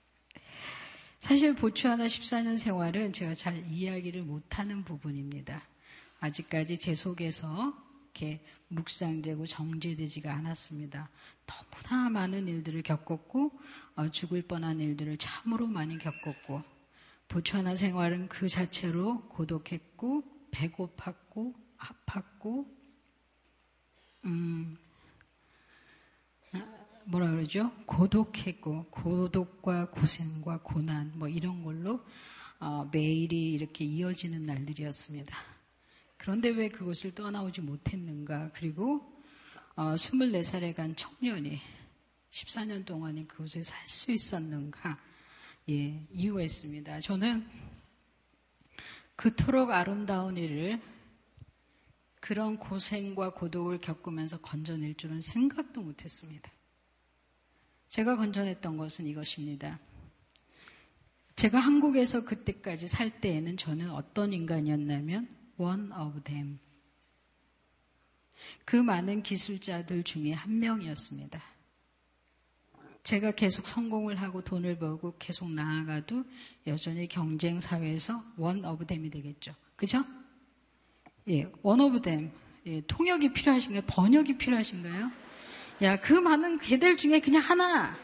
사실 보츠와나 14년 생활은 제가 잘 이야기를 못하는 부분입니다. 아직까지 제 속에서 이렇게 묵상되고 정제되지가 않았습니다. 너무나 많은 일들을 겪었고 어, 죽을 뻔한 일들을 참으로 많이 겪었고 보츠와나 생활은 그 자체로 고독했고 배고팠고 아팠고 음, 뭐라 그러죠? 고독했고 고독과 고생과 고난 뭐 이런 걸로 어, 매일이 이렇게 이어지는 날들이었습니다. 그런데 왜 그것을 떠나오지 못했는가? 그리고 어, 24살에 간 청년이 14년 동안에 그곳에 살 수 있었는가? 예, 이유가 있습니다. 저는 그토록 아름다운 일을 그런 고생과 고독을 겪으면서 건져낼 줄은 생각도 못했습니다. 제가 건져냈던 것은 이것입니다. 제가 한국에서 그때까지 살 때에는 저는 어떤 인간이었냐면 one of them. 그 많은 기술자들 중에 한 명이었습니다. 제가 계속 성공을 하고 돈을 벌고 계속 나아가도 여전히 경쟁 사회에서 one of them이 되겠죠. 그죠? 예, one of them. 예, 통역이 필요하신가요? 번역이 필요하신가요? 야, 그 많은 개들 중에 그냥 하나.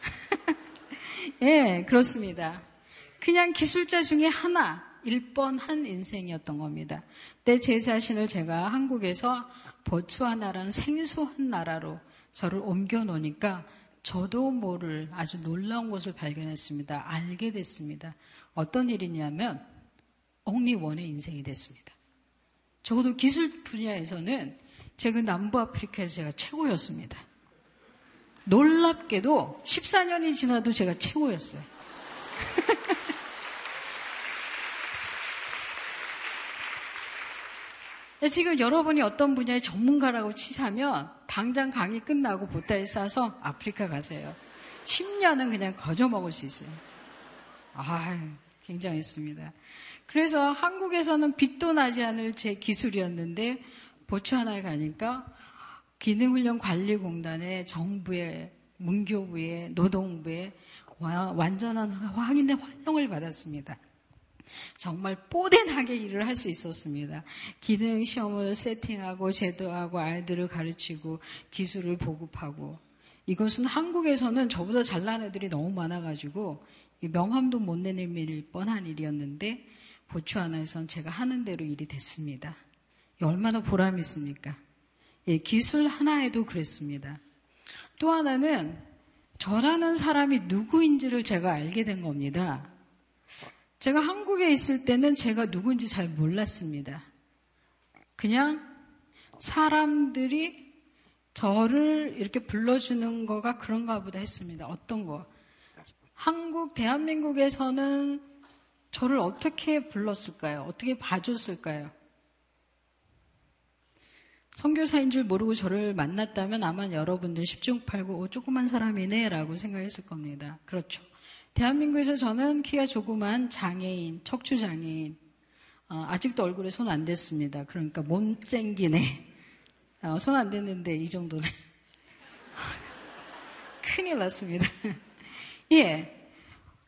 [LAUGHS] 예, 그렇습니다. 그냥 기술자 중에 하나. 일 뻔한 인생이었던 겁니다. 내 제 자신을 제가 한국에서 보츠와나라는 생소한 나라로 저를 옮겨 놓으니까 저도 모를 아주 놀라운 것을 발견했습니다. 알게 됐습니다. 어떤 일이냐면 옥리 원의 인생이 됐습니다. 적어도 기술 분야에서는 제가 남부 아프리카에서 제가 최고였습니다. 놀랍게도 14년이 지나도 제가 최고였어요. [LAUGHS] 지금 여러분이 어떤 분야의 전문가라고 치사면 당장 강의 끝나고 보따리 싸서 아프리카 가세요. 10년은 그냥 거저 먹을 수 있어요. 아, 굉장했습니다. 그래서 한국에서는 빛도 나지 않을 제 기술이었는데 보츠하나에 가니까 기능훈련관리공단의 정부의 문교부의 노동부의 완전한 확인의 환영을 받았습니다. 정말 뽀대나게 일을 할 수 있었습니다. 기능 시험을 세팅하고 제도하고 아이들을 가르치고 기술을 보급하고 이것은 한국에서는 저보다 잘난 애들이 너무 많아가지고 명함도 못 내밀 뻔한 일이었는데 보츠하나에선 제가 하는 대로 일이 됐습니다. 얼마나 보람 있습니까? 예, 기술 하나에도 그랬습니다. 또 하나는 저라는 사람이 누구인지를 제가 알게 된 겁니다. 제가 한국에 있을 때는 제가 누군지 잘 몰랐습니다. 그냥 사람들이 저를 이렇게 불러주는 거가 그런가 보다 했습니다. 어떤 거. 한국, 대한민국에서는 저를 어떻게 불렀을까요? 어떻게 봐줬을까요? 선교사인 줄 모르고 저를 만났다면 아마 여러분들 10중 8구 오, 조그만 사람이네 라고 생각했을 겁니다. 그렇죠. 대한민국에서 저는 키가 조그만 장애인, 척추 장애인, 어, 아직도 얼굴에 손 안 댔습니다. 그러니까 몸쟁기네. 어, 손안 댔는데 이 정도는. [LAUGHS] 큰일 났습니다. [LAUGHS] 예.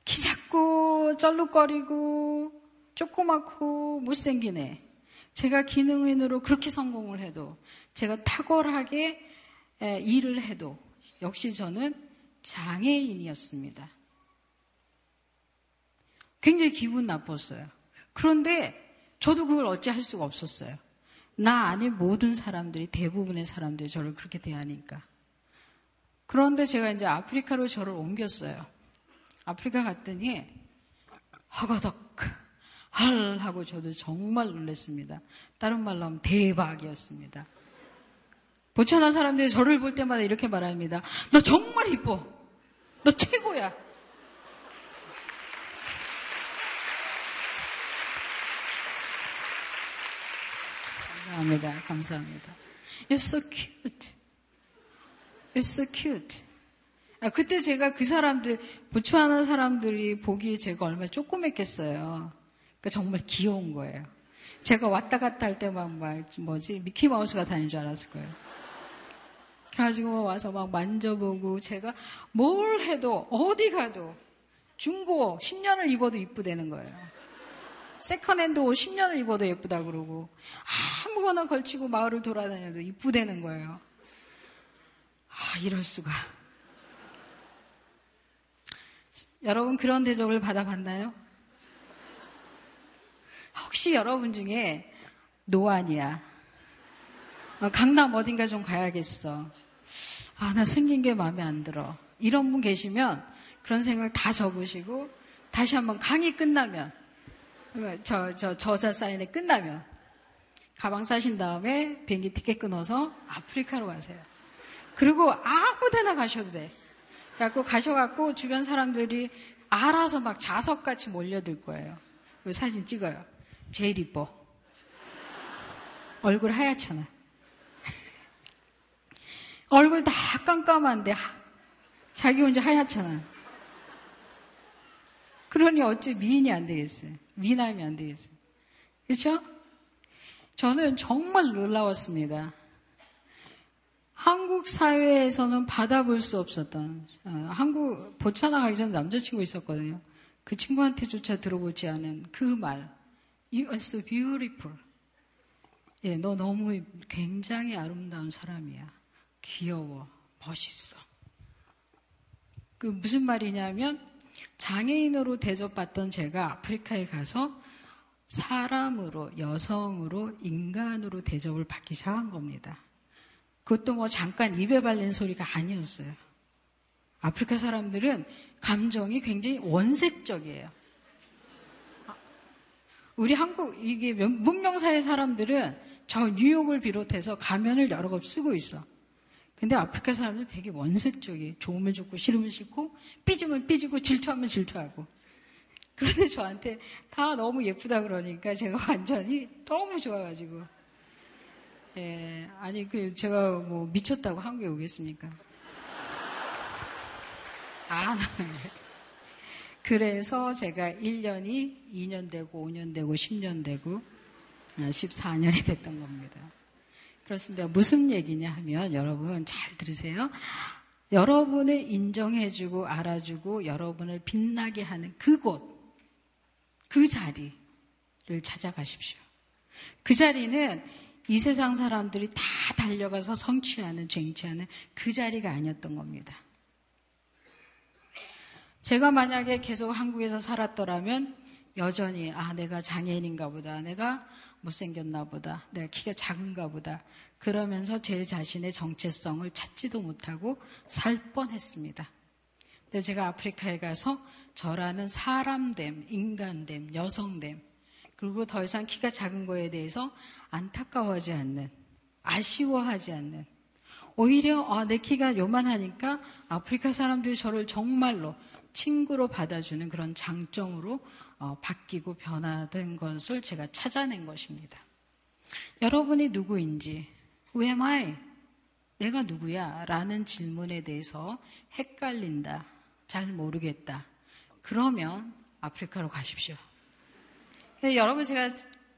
키 작고 쩔룩거리고 조그맣고 못생기네. 제가 기능인으로 그렇게 성공을 해도 제가 탁월하게 일을 해도 역시 저는 장애인이었습니다. 굉장히 기분 나빴어요. 그런데 저도 그걸 어찌 할 수가 없었어요. 나 아닌 모든 사람들이 대부분의 사람들이 저를 그렇게 대하니까. 그런데 제가 이제 아프리카로 저를 옮겼어요. 아프리카 갔더니 허거덕 헐 하고 저도 정말 놀랐습니다. 다른 말로 하면 대박이었습니다. 보천한 사람들이 저를 볼 때마다 이렇게 말합니다. 너 정말 이뻐. 너 최고야. 감사합니다. 감사합니다. You're so cute. You're so cute. 아, 그때 제가 그 사람들, 보츠와나 사람들이 보기에 제가 얼마나 조그맸겠어요. 그러니까 정말 귀여운 거예요. 제가 왔다 갔다 할 때만 막, 뭐지, 미키마우스가 다니는 줄 알았을 거예요. 그래가지고 와서 막 만져보고 제가 뭘 해도 어디 가도 중고 10년을 입어도 이쁘다는 거예요. second hand 옷 10년을 입어도 예쁘다 그러고 아무거나 걸치고 마을을 돌아다녀도 이쁘다는 거예요. 아, 이럴 수가. 여러분 그런 대접을 받아봤나요? 혹시 여러분 중에 노안이야. 어, 강남 어딘가 좀 가야겠어. 아, 나 생긴 게 마음에 안 들어. 이런 분 계시면 그런 생각 다 적으시고 다시 한번 강의 끝나면 저, 저, 저자 사인회 끝나면 가방 싸신 다음에 비행기 티켓 끊어서 아프리카로 가세요. 그리고 아무 데나 가셔도 돼. 그래갖고 가셔갖고 주변 사람들이 알아서 막 자석같이 몰려들 거예요. 사진 찍어요. 제일 이뻐. 얼굴 하얗잖아. [LAUGHS] 얼굴 다 깜깜한데 자기 혼자 하얗잖아. 그러니 어찌 미인이 안 되겠어요. 미남이 안 되겠어요. 그렇죠? 저는 정말 놀라웠습니다. 한국 사회에서는 받아볼 수 없었던 어, 한국 보츠와나 가기 전에 남자친구 있었거든요. 그 친구한테조차 들어보지 않은 그 말. You are so beautiful. 예, 너 너무 굉장히 아름다운 사람이야. 귀여워. 멋있어. 그 무슨 말이냐면 장애인으로 대접받던 제가 아프리카에 가서 사람으로, 여성으로, 인간으로 대접을 받기 시작한 겁니다. 그것도 뭐 잠깐 입에 발린 소리가 아니었어요. 아프리카 사람들은 감정이 굉장히 원색적이에요. 우리 한국, 이게 문명사의 사람들은 저 뉴욕을 비롯해서 가면을 여러 겹 쓰고 있어. 근데 아프리카 사람들 되게 원색적이에요. 좋으면 좋고 싫으면 싫고 삐지면 삐지고 질투하면 질투하고. 그런데 저한테 다 너무 예쁘다 그러니까 제가 완전히 너무 좋아가지고. 예, 아니 그 제가 뭐 미쳤다고 한국에 오겠습니까? 아, 그래서 제가 1년이 2년 되고 5년 되고 10년 되고 14년이 됐던 겁니다. 그렇습니다. 무슨 얘기냐 하면 여러분 잘 들으세요. 여러분을 인정해주고 알아주고 여러분을 빛나게 하는 그곳, 그 자리를 찾아가십시오. 그 자리는 이 세상 사람들이 다 달려가서 성취하는, 쟁취하는 그 자리가 아니었던 겁니다. 제가 만약에 계속 한국에서 살았더라면 여전히, 아, 내가 장애인인가 보다. 내가 못생겼나 보다. 내가 키가 작은가 보다. 그러면서 제 자신의 정체성을 찾지도 못하고 살 뻔했습니다. 근데 제가 아프리카에 가서 저라는 사람됨, 인간됨, 여성됨, 그리고 더 이상 키가 작은 거에 대해서 안타까워하지 않는, 아쉬워하지 않는, 오히려 아, 내 키가 요만하니까 아프리카 사람들이 저를 정말로 친구로 받아주는 그런 장점으로 어, 바뀌고 변화된 것을 제가 찾아낸 것입니다. 여러분이 누구인지, Who am I? 내가 누구야? 라는 질문에 대해서 헷갈린다. 잘 모르겠다. 그러면 아프리카로 가십시오. 여러분 제가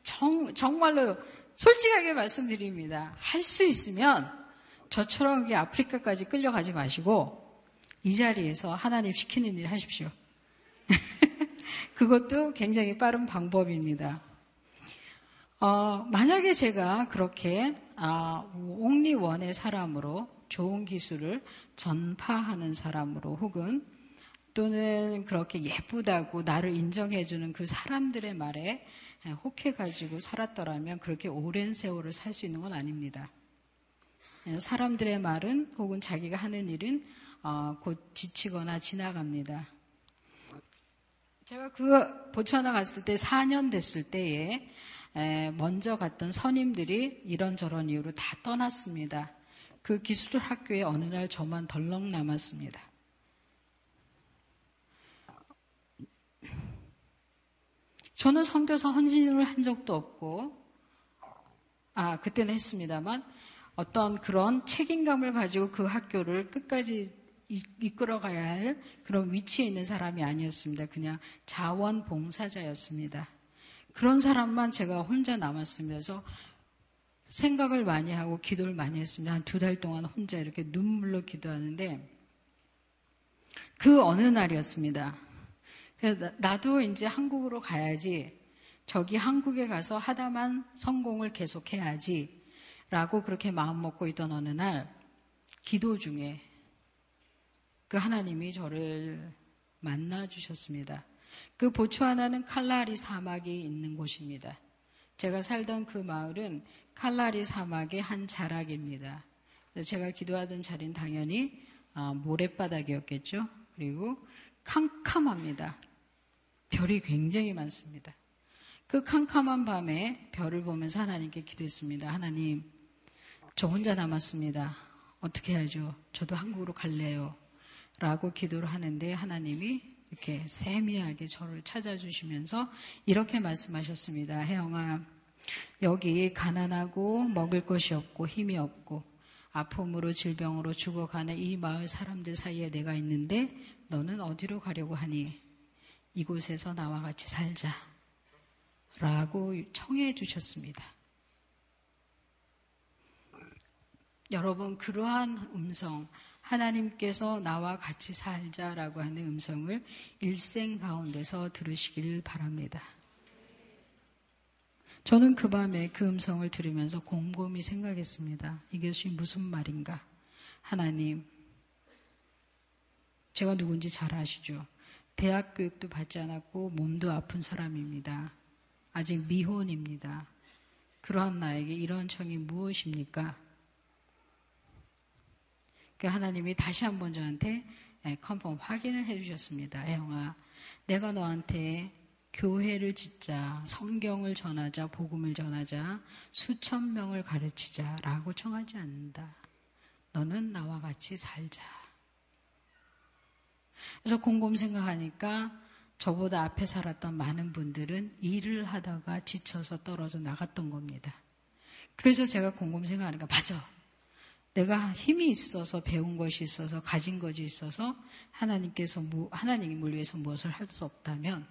정, 정말로 솔직하게 말씀드립니다. 할 수 있으면 저처럼 아프리카까지 끌려가지 마시고 이 자리에서 하나님 시키는 일 하십시오. [LAUGHS] 그것도 굉장히 빠른 방법입니다. 어, 만약에 제가 그렇게 아, 옥리원의 사람으로 좋은 기술을 전파하는 사람으로 혹은 또는 그렇게 예쁘다고 나를 인정해주는 그 사람들의 말에 혹해가지고 살았더라면 그렇게 오랜 세월을 살 수 있는 건 아닙니다. 사람들의 말은 혹은 자기가 하는 일은 어, 곧 지치거나 지나갑니다. 제가 그 보츠와나 갔을 때 4년 됐을 때에 먼저 갔던 선임들이 이런저런 이유로 다 떠났습니다. 그 기술 학교에 어느 날 저만 덜렁 남았습니다. 저는 선교사 헌신을 한 적도 없고, 아, 그때는 했습니다만, 어떤 그런 책임감을 가지고 그 학교를 끝까지 이끌어 가야 할 그런 위치에 있는 사람이 아니었습니다. 그냥 자원봉사자였습니다. 그런 사람만 제가 혼자 남았습니다. 그래서 생각을 많이 하고 기도를 많이 했습니다. 한 두 달 동안 혼자 이렇게 눈물로 기도하는데 그 어느 날이었습니다. 나도 이제 한국으로 가야지. 저기 한국에 가서 하다만 성공을 계속해야지. 라고 그렇게 마음 먹고 있던 어느 날 기도 중에 그 하나님이 저를 만나 주셨습니다. 그 보츠와나는 칼라리 사막이 있는 곳입니다. 제가 살던 그 마을은 칼라리 사막의 한 자락입니다. 제가 기도하던 자리는 당연히 아, 모래바닥이었겠죠. 그리고 캄캄합니다. 별이 굉장히 많습니다. 그 캄캄한 밤에 별을 보면서 하나님께 기도했습니다. 하나님, 저 혼자 남았습니다. 어떻게 해야죠? 저도 한국으로 갈래요. 라고 기도를 하는데 하나님이 이렇게 세미하게 저를 찾아주시면서 이렇게 말씀하셨습니다. 혜영아, 여기 가난하고 먹을 것이 없고 힘이 없고 아픔으로 질병으로 죽어가는 이 마을 사람들 사이에 내가 있는데 너는 어디로 가려고 하니? 이곳에서 나와 같이 살자. 라고 청해 주셨습니다. 여러분, 그러한 음성, 하나님께서 나와 같이 살자라고 하는 음성을 일생 가운데서 들으시길 바랍니다. 저는 그 밤에 그 음성을 들으면서 곰곰이 생각했습니다. 이것이 무슨 말인가? 하나님, 제가 누군지 잘 아시죠? 대학 교육도 받지 않았고 몸도 아픈 사람입니다. 아직 미혼입니다. 그러한 나에게 이런 청이 무엇입니까? 그 하나님이 다시 한번 저한테 예, 컨펌 확인을 해주셨습니다. 애영아, 내가 너한테 교회를 짓자, 성경을 전하자, 복음을 전하자, 수천 명을 가르치자 라고 청하지 않는다. 너는 나와 같이 살자. 그래서 곰곰 생각하니까 저보다 앞에 살았던 많은 분들은 일을 하다가 지쳐서 떨어져 나갔던 겁니다. 그래서 제가 곰곰 생각하니까 맞아. 내가 힘이 있어서 배운 것이 있어서 가진 것이 있어서 하나님께서 하나님을 위해서 무엇을 할 수 없다면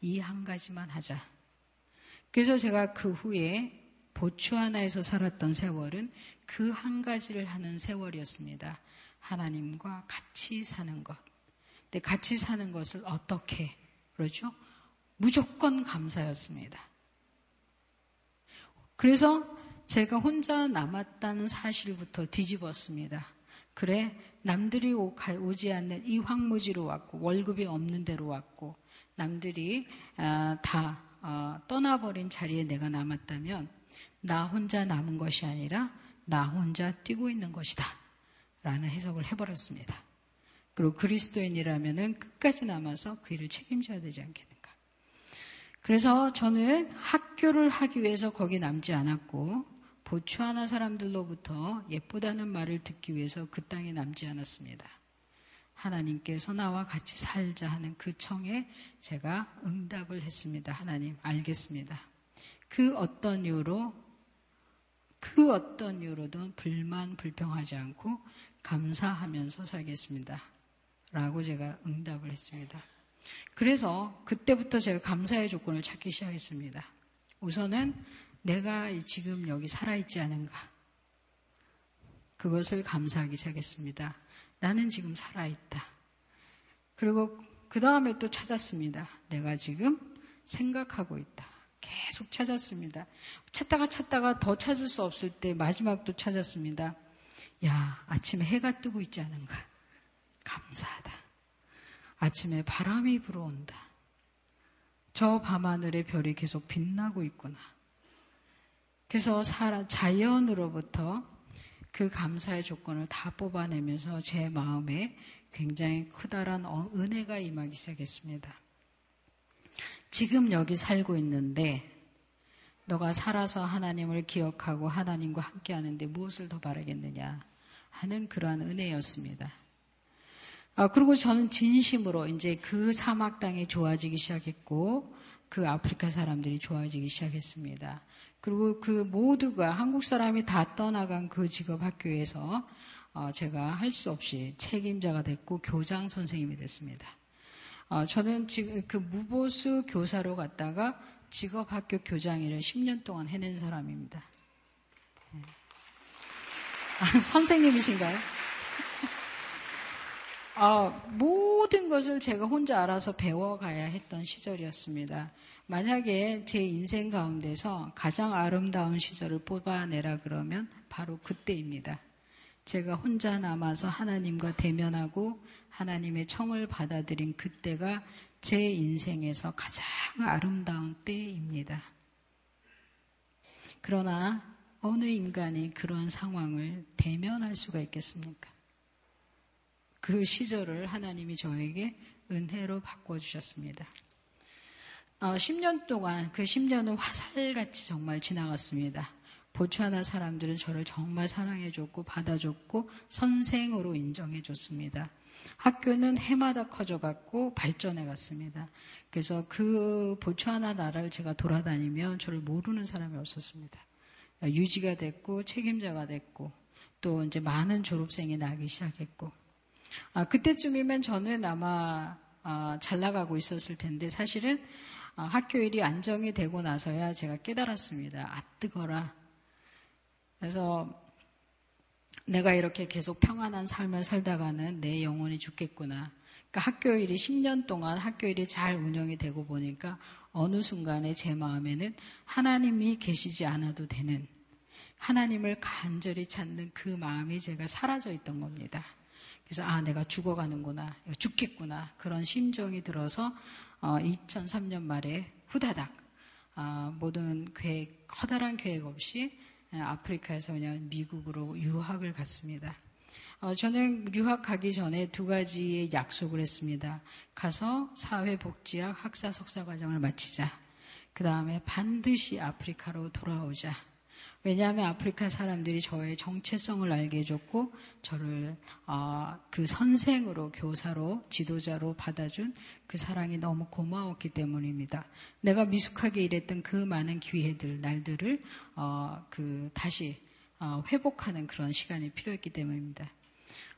이 한 가지만 하자. 그래서 제가 그 후에 보추하나에서 살았던 세월은 그 한 가지를 하는 세월이었습니다. 하나님과 같이 사는 것. 근데 같이 사는 것을 어떻게 그러죠? 무조건 감사였습니다. 그래서 제가 혼자 남았다는 사실부터 뒤집었습니다. 그래, 남들이 오지 않는 이 황무지로 왔고, 월급이 없는 데로 왔고, 남들이 아, 다 어, 떠나버린 자리에 내가 남았다면, 나 혼자 남은 것이 아니라, 나 혼자 뛰고 있는 것이다. 라는 해석을 해버렸습니다. 그리고 그리스도인이라면은 끝까지 남아서 그 일을 책임져야 되지 않겠는가. 그래서 저는 학교를 하기 위해서 거기 남지 않았고 보츠와나 사람들로부터 예쁘다는 말을 듣기 위해서 그 땅에 남지 않았습니다. 하나님께서 나와 같이 살자 하는 그 청에 제가 응답을 했습니다. 하나님, 알겠습니다. 그 어떤 이유로, 그 어떤 이유로든 불만, 불평하지 않고 감사하면서 살겠습니다. 라고 제가 응답을 했습니다. 그래서 그때부터 제가 감사의 조건을 찾기 시작했습니다. 우선은 내가 지금 여기 살아있지 않은가. 그것을 감사하기 시작했습니다. 나는 지금 살아있다. 그리고 그 다음에 또 찾았습니다. 내가 지금 생각하고 있다. 계속 찾았습니다. 찾다가 찾다가 더 찾을 수 없을 때 마지막 또 찾았습니다. 야, 아침에 해가 뜨고 있지 않은가? 감사하다. 아침에 바람이 불어온다. 저 밤하늘의 별이 계속 빛나고 있구나. 그래서 자연으로부터 그 감사의 조건을 다 뽑아내면서 제 마음에 굉장히 크다란 어, 은혜가 임하기 시작했습니다. 지금 여기 살고 있는데 너가 살아서 하나님을 기억하고 하나님과 함께 하는데 무엇을 더 바라겠느냐 하는 그러한 은혜였습니다. 아, 그리고 저는 진심으로 이제 그 사막 땅이 좋아지기 시작했고 그 아프리카 사람들이 좋아지기 시작했습니다. 그리고 그 모두가 한국 사람이 다 떠나간 그 직업 학교에서 어, 제가 할 수 없이 책임자가 됐고 교장 선생님이 됐습니다. 어, 저는 지금 그 무보수 교사로 갔다가 직업 학교 교장 일을 10년 동안 해낸 사람입니다. 네. 아, 선생님이신가요? 아, 모든 것을 제가 혼자 알아서 배워가야 했던 시절이었습니다. 만약에 제 인생 가운데서 가장 아름다운 시절을 뽑아내라 그러면 바로 그때입니다. 제가 혼자 남아서 하나님과 대면하고 하나님의 청을 받아들인 그때가 제 인생에서 가장 아름다운 때입니다. 그러나 어느 인간이 그런 상황을 대면할 수가 있겠습니까? 그 시절을 하나님이 저에게 은혜로 바꿔주셨습니다. 어, 10년 동안 그 10년은 화살같이 정말 지나갔습니다. 보츠와나 사람들은 저를 정말 사랑해줬고 받아줬고 선생으로 인정해줬습니다. 학교는 해마다 커져갔고 발전해갔습니다. 그래서 그 보츠와나 나라를 제가 돌아다니면 저를 모르는 사람이 없었습니다. 유지가 됐고 책임자가 됐고 또 이제 많은 졸업생이 나기 시작했고 아, 그때쯤이면 저는 아마 아, 잘 나가고 있었을 텐데 사실은 아, 학교 일이 안정이 되고 나서야 제가 깨달았습니다. 아 뜨거라. 그래서 내가 이렇게 계속 평안한 삶을 살다가는 내 영혼이 죽겠구나. 그러니까 학교 일이 10년 동안 학교 일이 잘 운영이 되고 보니까 어느 순간에 제 마음에는 하나님이 계시지 않아도 되는 하나님을 간절히 찾는 그 마음이 제가 사라져 있던 겁니다. 그래서 아 내가 죽어가는구나 죽겠구나 그런 심정이 들어서 어, 2003년 말에 후다닥 어, 모든 계획 커다란 계획 없이 아프리카에서 그냥 미국으로 유학을 갔습니다. 어, 저는 유학 가기 전에 두 가지의 약속을 했습니다. 가서 사회복지학 학사 석사 과정을 마치자. 그 다음에 반드시 아프리카로 돌아오자. 왜냐하면 아프리카 사람들이 저의 정체성을 알게 해줬고 저를 어, 그 선생으로 교사로 지도자로 받아준 그 사랑이 너무 고마웠기 때문입니다. 내가 미숙하게 일했던 그 많은 기회들 날들을 어, 그 다시 어, 회복하는 그런 시간이 필요했기 때문입니다.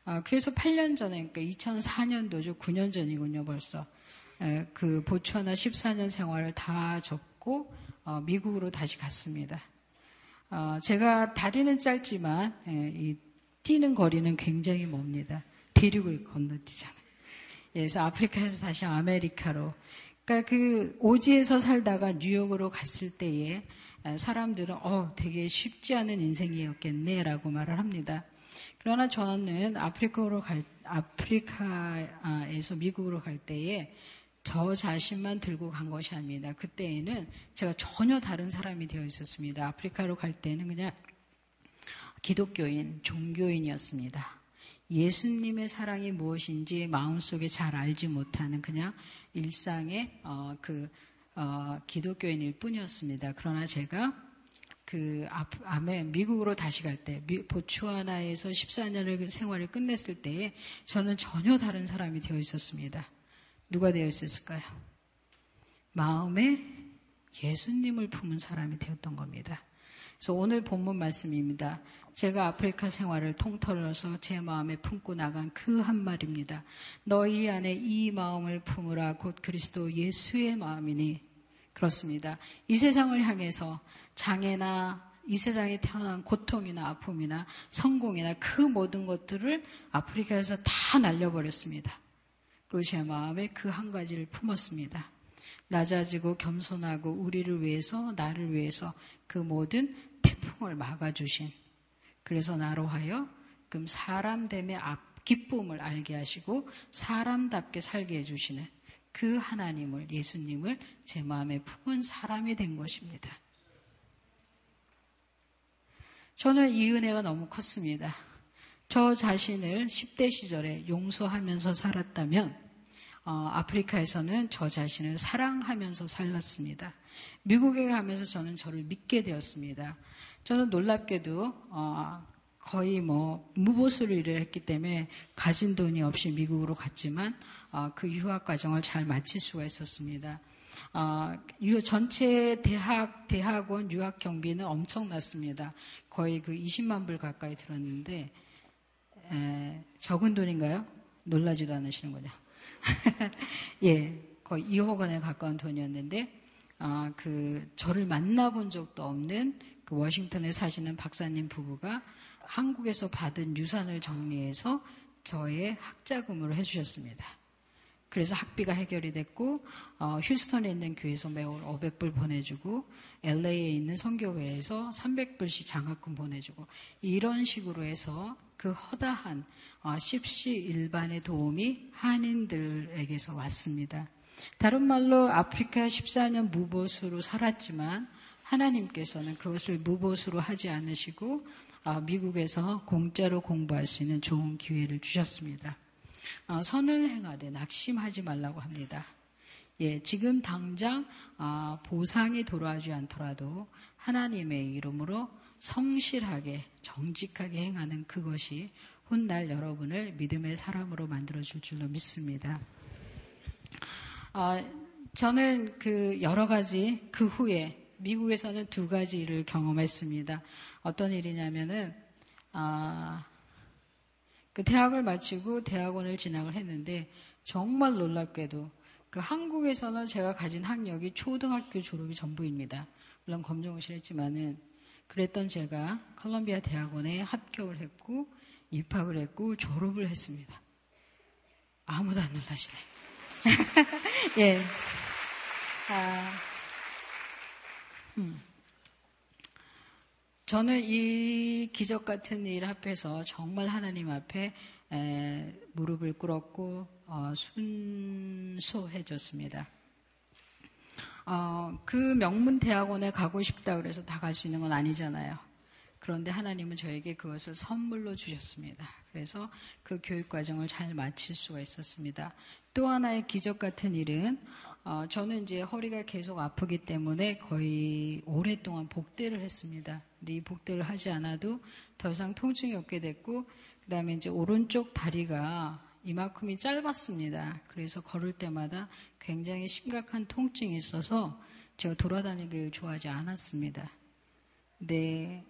어, 그래서 8년 전에 그러니까 2004년도죠 9년 전이군요 벌써 에, 그 보츠와나 14년 생활을 다 접고 어, 미국으로 다시 갔습니다. 어, 제가 다리는 짧지만 예, 이 뛰는 거리는 굉장히 멉니다. 대륙을 건너뛰잖아요. 그래서 아프리카에서 다시 아메리카로. 그러니까 그 오지에서 살다가 뉴욕으로 갔을 때에 사람들은 어 되게 쉽지 않은 인생이었겠네라고 말을 합니다. 그러나 저는 아프리카로 갈 아프리카에서 미국으로 갈 때에 저 자신만 들고 간 것이 아닙니다. 그때에는 제가 전혀 다른 사람이 되어 있었습니다. 아프리카로 갈 때는 그냥 기독교인, 종교인이었습니다. 예수님의 사랑이 무엇인지 마음속에 잘 알지 못하는 그냥 일상의 어, 그 어, 기독교인일 뿐이었습니다. 그러나 제가 그 암에 미국으로 다시 갈 때, 보츠와나에서 14년을 생활을 끝냈을 때에 저는 전혀 다른 사람이 되어 있었습니다. 누가 되어 있었을까요? 마음에 예수님을 품은 사람이 되었던 겁니다. 그래서 오늘 본문 말씀입니다. 제가 아프리카 생활을 통틀어서 제 마음에 품고 나간 그 한 말입니다. 너희 안에 이 마음을 품으라 곧 그리스도 예수의 마음이니 그렇습니다. 이 세상을 향해서 장애나 이 세상에 태어난 고통이나 아픔이나 성공이나 그 모든 것들을 아프리카에서 다 날려버렸습니다. 제 마음에 그 한 가지를 품었습니다. 낮아지고 겸손하고 우리를 위해서 나를 위해서 그 모든 태풍을 막아주신 그래서 나로 하여 금 사람됨의 앞 기쁨을 알게 하시고 사람답게 살게 해주시는 그 하나님을 예수님을 제 마음에 품은 사람이 된 것입니다. 저는 이 은혜가 너무 컸습니다. 저 자신을 10대 시절에 용서하면서 살았다면 어, 아프리카에서는 저 자신을 사랑하면서 살았습니다. 미국에 가면서 저는 저를 믿게 되었습니다. 저는 놀랍게도 어, 거의 뭐 무보수를 일을 했기 때문에 가진 돈이 없이 미국으로 갔지만 어, 그 유학 과정을 잘 마칠 수가 있었습니다. 어, 전체 대학, 대학원 유학 경비는 엄청났습니다. 거의 그 20만 불 가까이 들었는데, 에, 적은 돈인가요? 놀라지도 않으시는 거죠. [LAUGHS] 예, 거의 2억 원에 가까운 돈이었는데, 아, 그, 저를 만나본 적도 없는 그 워싱턴에 사시는 박사님 부부가 한국에서 받은 유산을 정리해서 저의 학자금으로 해주셨습니다. 그래서 학비가 해결이 됐고 어, 휴스턴에 있는 교회에서 매월 500불 보내주고 LA에 있는 선교회에서 300불씩 장학금 보내주고 이런 식으로 해서 그 허다한 어, 십시 일반의 도움이 한인들에게서 왔습니다. 다른 말로 아프리카 14년 무보수로 살았지만 하나님께서는 그것을 무보수로 하지 않으시고 어, 미국에서 공짜로 공부할 수 있는 좋은 기회를 주셨습니다. 어, 선을 행하되 낙심하지 말라고 합니다. 예, 지금 당장 어, 보상이 돌아오지 않더라도 하나님의 이름으로 성실하게 정직하게 행하는 그것이 훗날 여러분을 믿음의 사람으로 만들어 줄 줄로 믿습니다. 어, 저는 그 여러 가지 그 후에 미국에서는 두 가지 일을 경험했습니다. 어떤 일이냐면은 아, 그 대학을 마치고 대학원을 진학을 했는데 정말 놀랍게도 그 한국에서는 제가 가진 학력이 초등학교 졸업이 전부입니다. 물론 검정고시를 했지만은 그랬던 제가 컬럼비아 대학원에 합격을 했고 입학을 했고 졸업을 했습니다. 아무도 안 놀라시네. [LAUGHS] 예. 아, 음. 저는 이 기적 같은 일 앞에서 정말 하나님 앞에 에, 무릎을 꿇었고 어, 순소해졌습니다. 어, 그 명문 대학원에 가고 싶다 그래서 다 갈 수 있는 건 아니잖아요. 그런데 하나님은 저에게 그것을 선물로 주셨습니다. 그래서 그 교육 과정을 잘 마칠 수가 있었습니다. 또 하나의 기적 같은 일은 어, 저는 이제 허리가 계속 아프기 때문에 거의 오랫동안 복대를 했습니다. 근데 이 복대를 하지 않아도 더 이상 통증이 없게 됐고 그다음에 이제 오른쪽 다리가 이만큼이 짧았습니다. 그래서 걸을 때마다 굉장히 심각한 통증이 있어서 제가 돌아다니길 좋아하지 않았습니다. 근데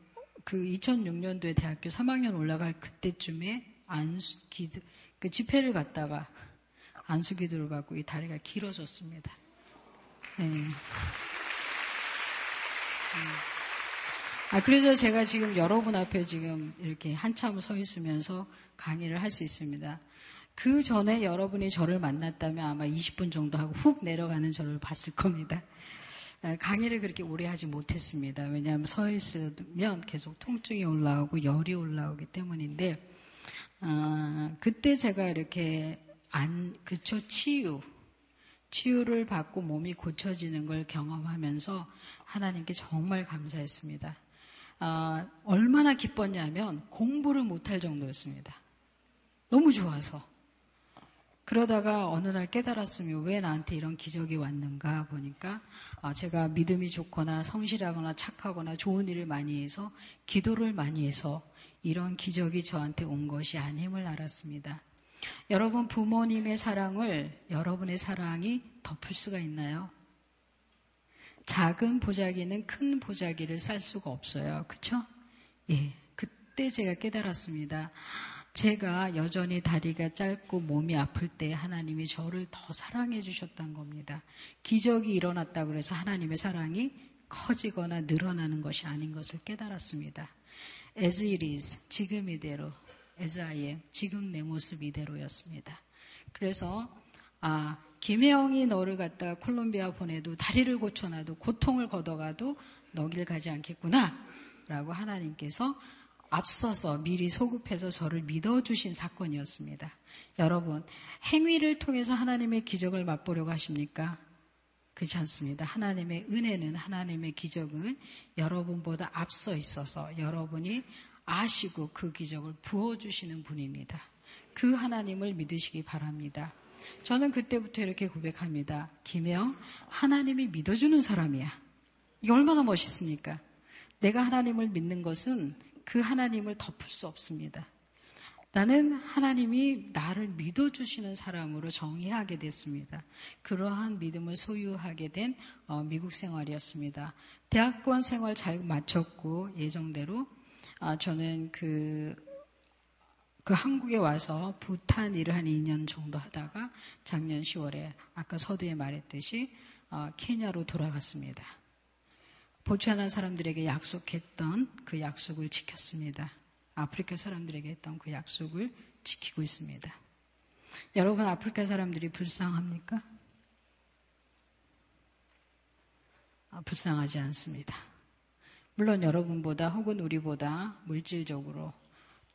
그 2006년도에 대학교 3학년 올라갈 그때쯤에 안수 기드 그 집회를 갔다가 안수 기도를 받고 이 다리가 길어졌습니다. 네. 음. 아, 그래서 제가 지금 여러분 앞에 지금 이렇게 한참 서 있으면서 강의를 할 수 있습니다. 그 전에 여러분이 저를 만났다면 아마 20분 정도 하고 훅 내려가는 저를 봤을 겁니다. 아, 강의를 그렇게 오래 하지 못했습니다. 왜냐하면 서 있으면 계속 통증이 올라오고 열이 올라오기 때문인데, 아, 그때 제가 이렇게 안, 그쵸, 치유. 치유를 받고 몸이 고쳐지는 걸 경험하면서 하나님께 정말 감사했습니다. 아, 얼마나 기뻤냐면 공부를 못할 정도였습니다. 너무 좋아서. 그러다가 어느 날 깨달았으면 왜 나한테 이런 기적이 왔는가 보니까 아, 제가 믿음이 좋거나 성실하거나 착하거나 좋은 일을 많이 해서 기도를 많이 해서 이런 기적이 저한테 온 것이 아님을 알았습니다. 여러분 부모님의 사랑을 여러분의 사랑이 덮을 수가 있나요? 작은 보자기는 큰 보자기를 쌀 수가 없어요. 그쵸? 예. 그때 제가 깨달았습니다. 제가 여전히 다리가 짧고 몸이 아플 때 하나님이 저를 더 사랑해 주셨던 겁니다. 기적이 일어났다 그래서 하나님의 사랑이 커지거나 늘어나는 것이 아닌 것을 깨달았습니다. As it is, 지금 이대로, as I am, 지금 내 모습 이대로였습니다. 그래서, 아, 김혜영이 너를 갖다가 콜롬비아 보내도 다리를 고쳐놔도 고통을 걷어가도 너길 가지 않겠구나. 라고 하나님께서 앞서서 미리 소급해서 저를 믿어주신 사건이었습니다. 여러분, 행위를 통해서 하나님의 기적을 맛보려고 하십니까? 그렇지 않습니다. 하나님의 은혜는, 하나님의 기적은 여러분보다 앞서 있어서 여러분이 아시고 그 기적을 부어주시는 분입니다. 그 하나님을 믿으시기 바랍니다. 저는 그때부터 이렇게 고백합니다. 김영, 하나님이 믿어주는 사람이야. 이게 얼마나 멋있습니까? 내가 하나님을 믿는 것은 그 하나님을 덮을 수 없습니다. 나는 하나님이 나를 믿어주시는 사람으로 정의하게 됐습니다. 그러한 믿음을 소유하게 된 어, 미국 생활이었습니다. 대학원 생활 잘 마쳤고 예정대로 아, 저는 그, 그 한국에 와서 부탄 일을 한 2년 정도 하다가 작년 10월에 아까 서두에 말했듯이 어, 케냐로 돌아갔습니다. 보츠하나 사람들에게 약속했던 그 약속을 지켰습니다. 아프리카 사람들에게 했던 그 약속을 지키고 있습니다. 여러분, 아프리카 사람들이 불쌍합니까? 아, 불쌍하지 않습니다. 물론 여러분보다 혹은 우리보다 물질적으로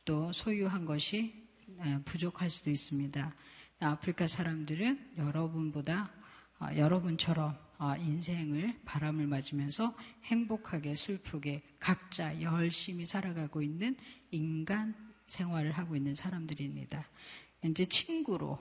또 소유한 것이 부족할 수도 있습니다. 아프리카 사람들은 여러분보다 어, 여러분처럼 어, 인생을 바람을 맞으면서 행복하게 슬프게 각자 열심히 살아가고 있는 인간 생활을 하고 있는 사람들입니다. 이제 친구로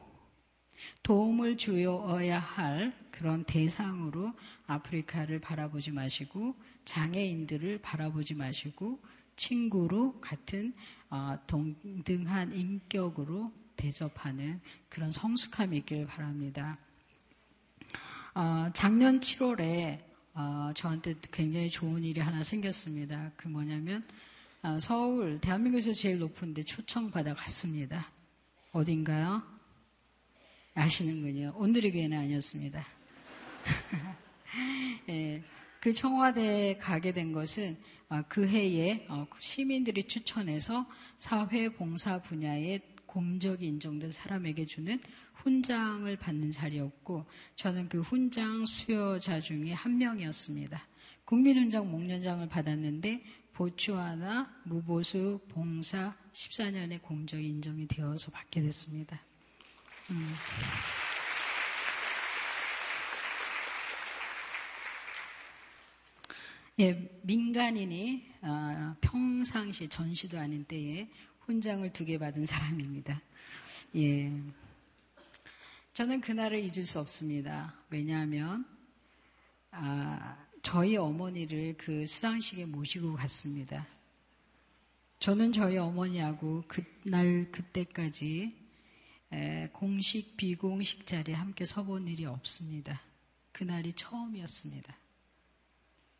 도움을 주어야 할 그런 대상으로 아프리카를 바라보지 마시고 장애인들을 바라보지 마시고 친구로 같은 어, 동등한 인격으로 대접하는 그런 성숙함이 있기를 바랍니다. 어, 작년 7월에 어, 저한테 굉장히 좋은 일이 하나 생겼습니다. 그 뭐냐면 어, 서울 대한민국에서 제일 높은데 초청 받아 갔습니다. 어딘가요? 아시는군요. 오늘의 교회는 아니었습니다. [LAUGHS] 예, 그 청와대에 가게 된 것은 어, 그 해에 어, 시민들이 추천해서 사회 봉사 분야에 공적이 인정된 사람에게 주는 훈장을 받는 자리였고 저는 그 훈장 수여자 중에 한 명이었습니다. 국민훈장 목련장을 받았는데 보추하나 무보수 봉사 14년의 공적이 인정이 되어서 받게 됐습니다. 음. 예, 민간인이 어, 평상시 전시도 아닌 때에 훈장을 두 개 받은 사람입니다. 예. 저는 그날을 잊을 수 없습니다. 왜냐하면, 아, 저희 어머니를 그 수상식에 모시고 갔습니다. 저는 저희 어머니하고 그날, 그때까지 에, 공식, 비공식 자리에 함께 서본 일이 없습니다. 그날이 처음이었습니다.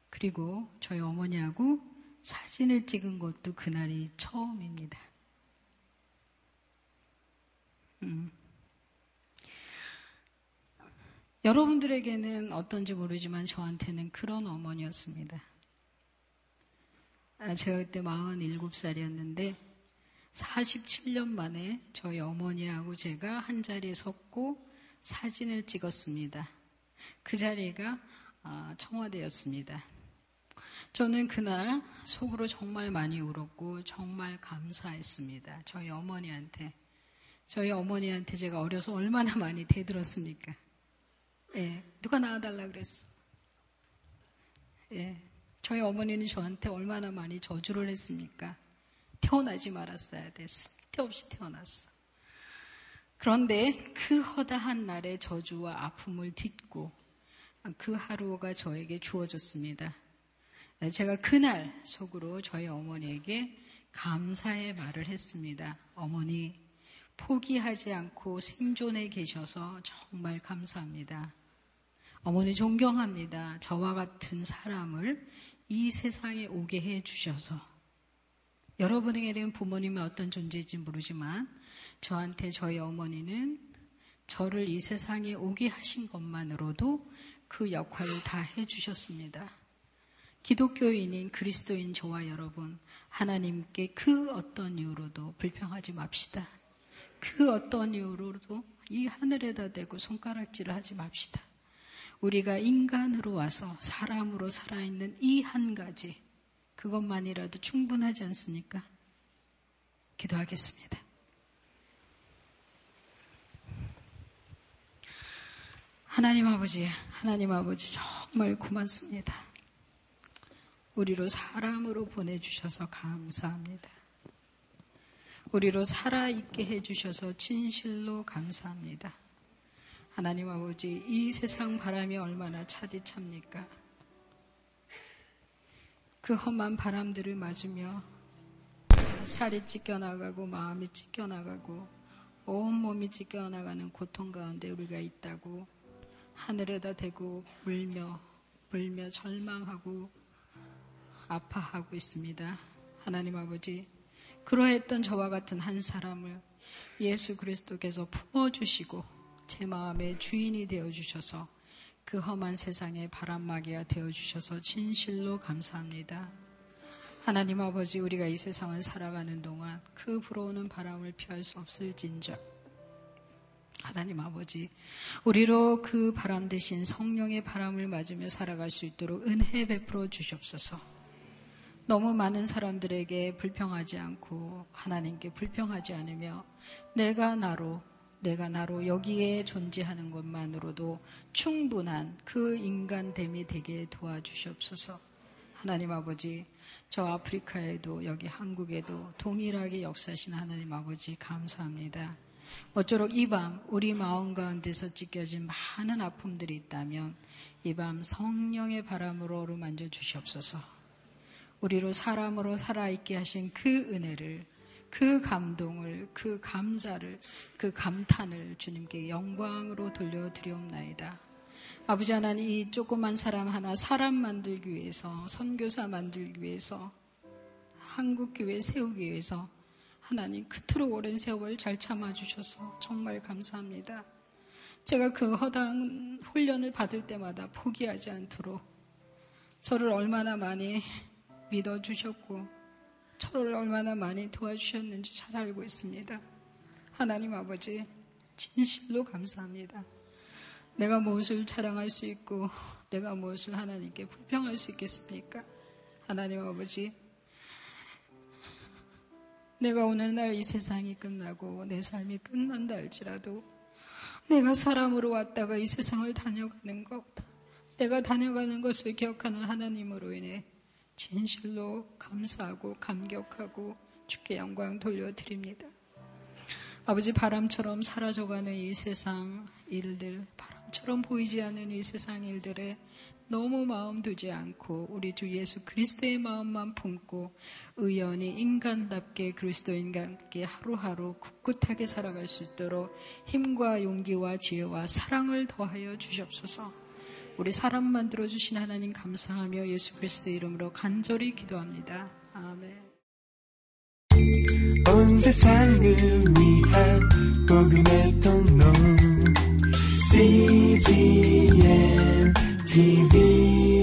그리고 저희 어머니하고 사진을 찍은 것도 그날이 처음입니다. 음. 여러분들에게는 어떤지 모르지만 저한테는 그런 어머니였습니다. 아, 제가 그때 47살이었는데 47년 만에 저희 어머니하고 제가 한 자리에 섰고 사진을 찍었습니다. 그 자리가 아, 청와대였습니다. 저는 그날 속으로 정말 많이 울었고 정말 감사했습니다. 저희 어머니한테. 저희 어머니한테 제가 어려서 얼마나 많이 대들었습니까? 예, 누가 낳아달라 그랬어. 예, 저희 어머니는 저한테 얼마나 많이 저주를 했습니까? 태어나지 말았어야 돼. 쓸데없이 태어났어. 그런데 그 허다한 날의 저주와 아픔을 딛고 그 하루가 저에게 주어졌습니다. 제가 그날 속으로 저희 어머니에게 감사의 말을 했습니다. 어머니, 포기하지 않고 생존해 계셔서 정말 감사합니다. 어머니 존경합니다. 저와 같은 사람을 이 세상에 오게 해 주셔서 여러분에게 는 부모님은 어떤 존재인지 모르지만 저한테 저희 어머니는 저를 이 세상에 오게 하신 것만으로도 그 역할을 다 해주셨습니다. 기독교인인 그리스도인 저와 여러분, 하나님께 그 어떤 이유로도 불평하지 맙시다. 그 어떤 이유로도 이 하늘에다 대고 손가락질을 하지 맙시다. 우리가 인간으로 와서 사람으로 살아있는 이 한 가지, 그것만이라도 충분하지 않습니까? 기도하겠습니다. 하나님 아버지, 하나님 아버지 정말 고맙습니다. 우리로 사람으로 보내주셔서 감사합니다. 우리로 살아있게 해주셔서 진실로 감사합니다. 하나님 아버지, 이 세상 바람이 얼마나 차디 찹니까? 그 험한 바람들을 맞으며 살이 찢겨나가고 마음이 찢겨나가고 온몸이 찢겨나가는 고통 가운데 우리가 있다고 하늘에다 대고 울며 불며 절망하고 아파하고 있습니다. 하나님 아버지, 그러했던 저와 같은 한 사람을 예수 그리스도께서 품어주시고 제 마음의 주인이 되어 주셔서 그 험한 세상의 바람막이가 되어 주셔서 진실로 감사합니다. 하나님 아버지, 우리가 이 세상을 살아가는 동안 그 불어오는 바람을 피할 수 없을진저 하나님 아버지, 우리로 그 바람 대신 성령의 바람을 맞으며 살아갈 수 있도록 은혜 베풀어 주시옵소서. 너무 많은 사람들에게 불평하지 않고 하나님께 불평하지 않으며 내가 나로 내가 나로 여기에 존재하는 것만으로도 충분한 그 인간됨이 되게 도와주시옵소서. 하나님 아버지, 저 아프리카에도 여기 한국에도 동일하게 역사하신 하나님 아버지 감사합니다. 어쩌록 이 밤 우리 마음 가운데서 찢겨진 많은 아픔들이 있다면 이 밤 성령의 바람으로 어루만져 주시옵소서. 우리로 사람으로 살아있게 하신 그 은혜를 그 감동을, 그 감사를, 그 감탄을 주님께 영광으로 돌려드리옵나이다. 아버지 하나님, 이 조그만 사람 하나 사람 만들기 위해서, 선교사 만들기 위해서, 한국교회 세우기 위해서 하나님 그토록 오랜 세월 잘 참아주셔서 정말 감사합니다. 제가 그 허당 훈련을 받을 때마다 포기하지 않도록 저를 얼마나 많이 믿어주셨고 저를 얼마나 많이 도와주셨는지 잘 알고 있습니다. 하나님 아버지 진실로 감사합니다. 내가 무엇을 자랑할 수 있고 내가 무엇을 하나님께 불평할 수 있겠습니까? 하나님 아버지 내가 오늘날 이 세상이 끝나고 내 삶이 끝난다 할지라도 내가 사람으로 왔다가 이 세상을 다녀가는 것, 내가 다녀가는 것을 기억하는 하나님으로 인해 진실로 감사하고 감격하고 주께 영광 돌려드립니다. 아버지 바람처럼 사라져가는 이 세상 일들, 바람처럼 보이지 않는 이 세상 일들에 너무 마음 두지 않고 우리 주 예수 그리스도의 마음만 품고 의연히 인간답게 그리스도인간께 하루하루 꿋꿋하게 살아갈 수 있도록 힘과 용기와 지혜와 사랑을 더하여 주시옵소서. 우리 사람 만들어 주신 하나님 감사하며 예수 그리스도 이름으로 간절히 기도합니다. 아멘. 온 세상을 위한 복음의 통로 CGM TV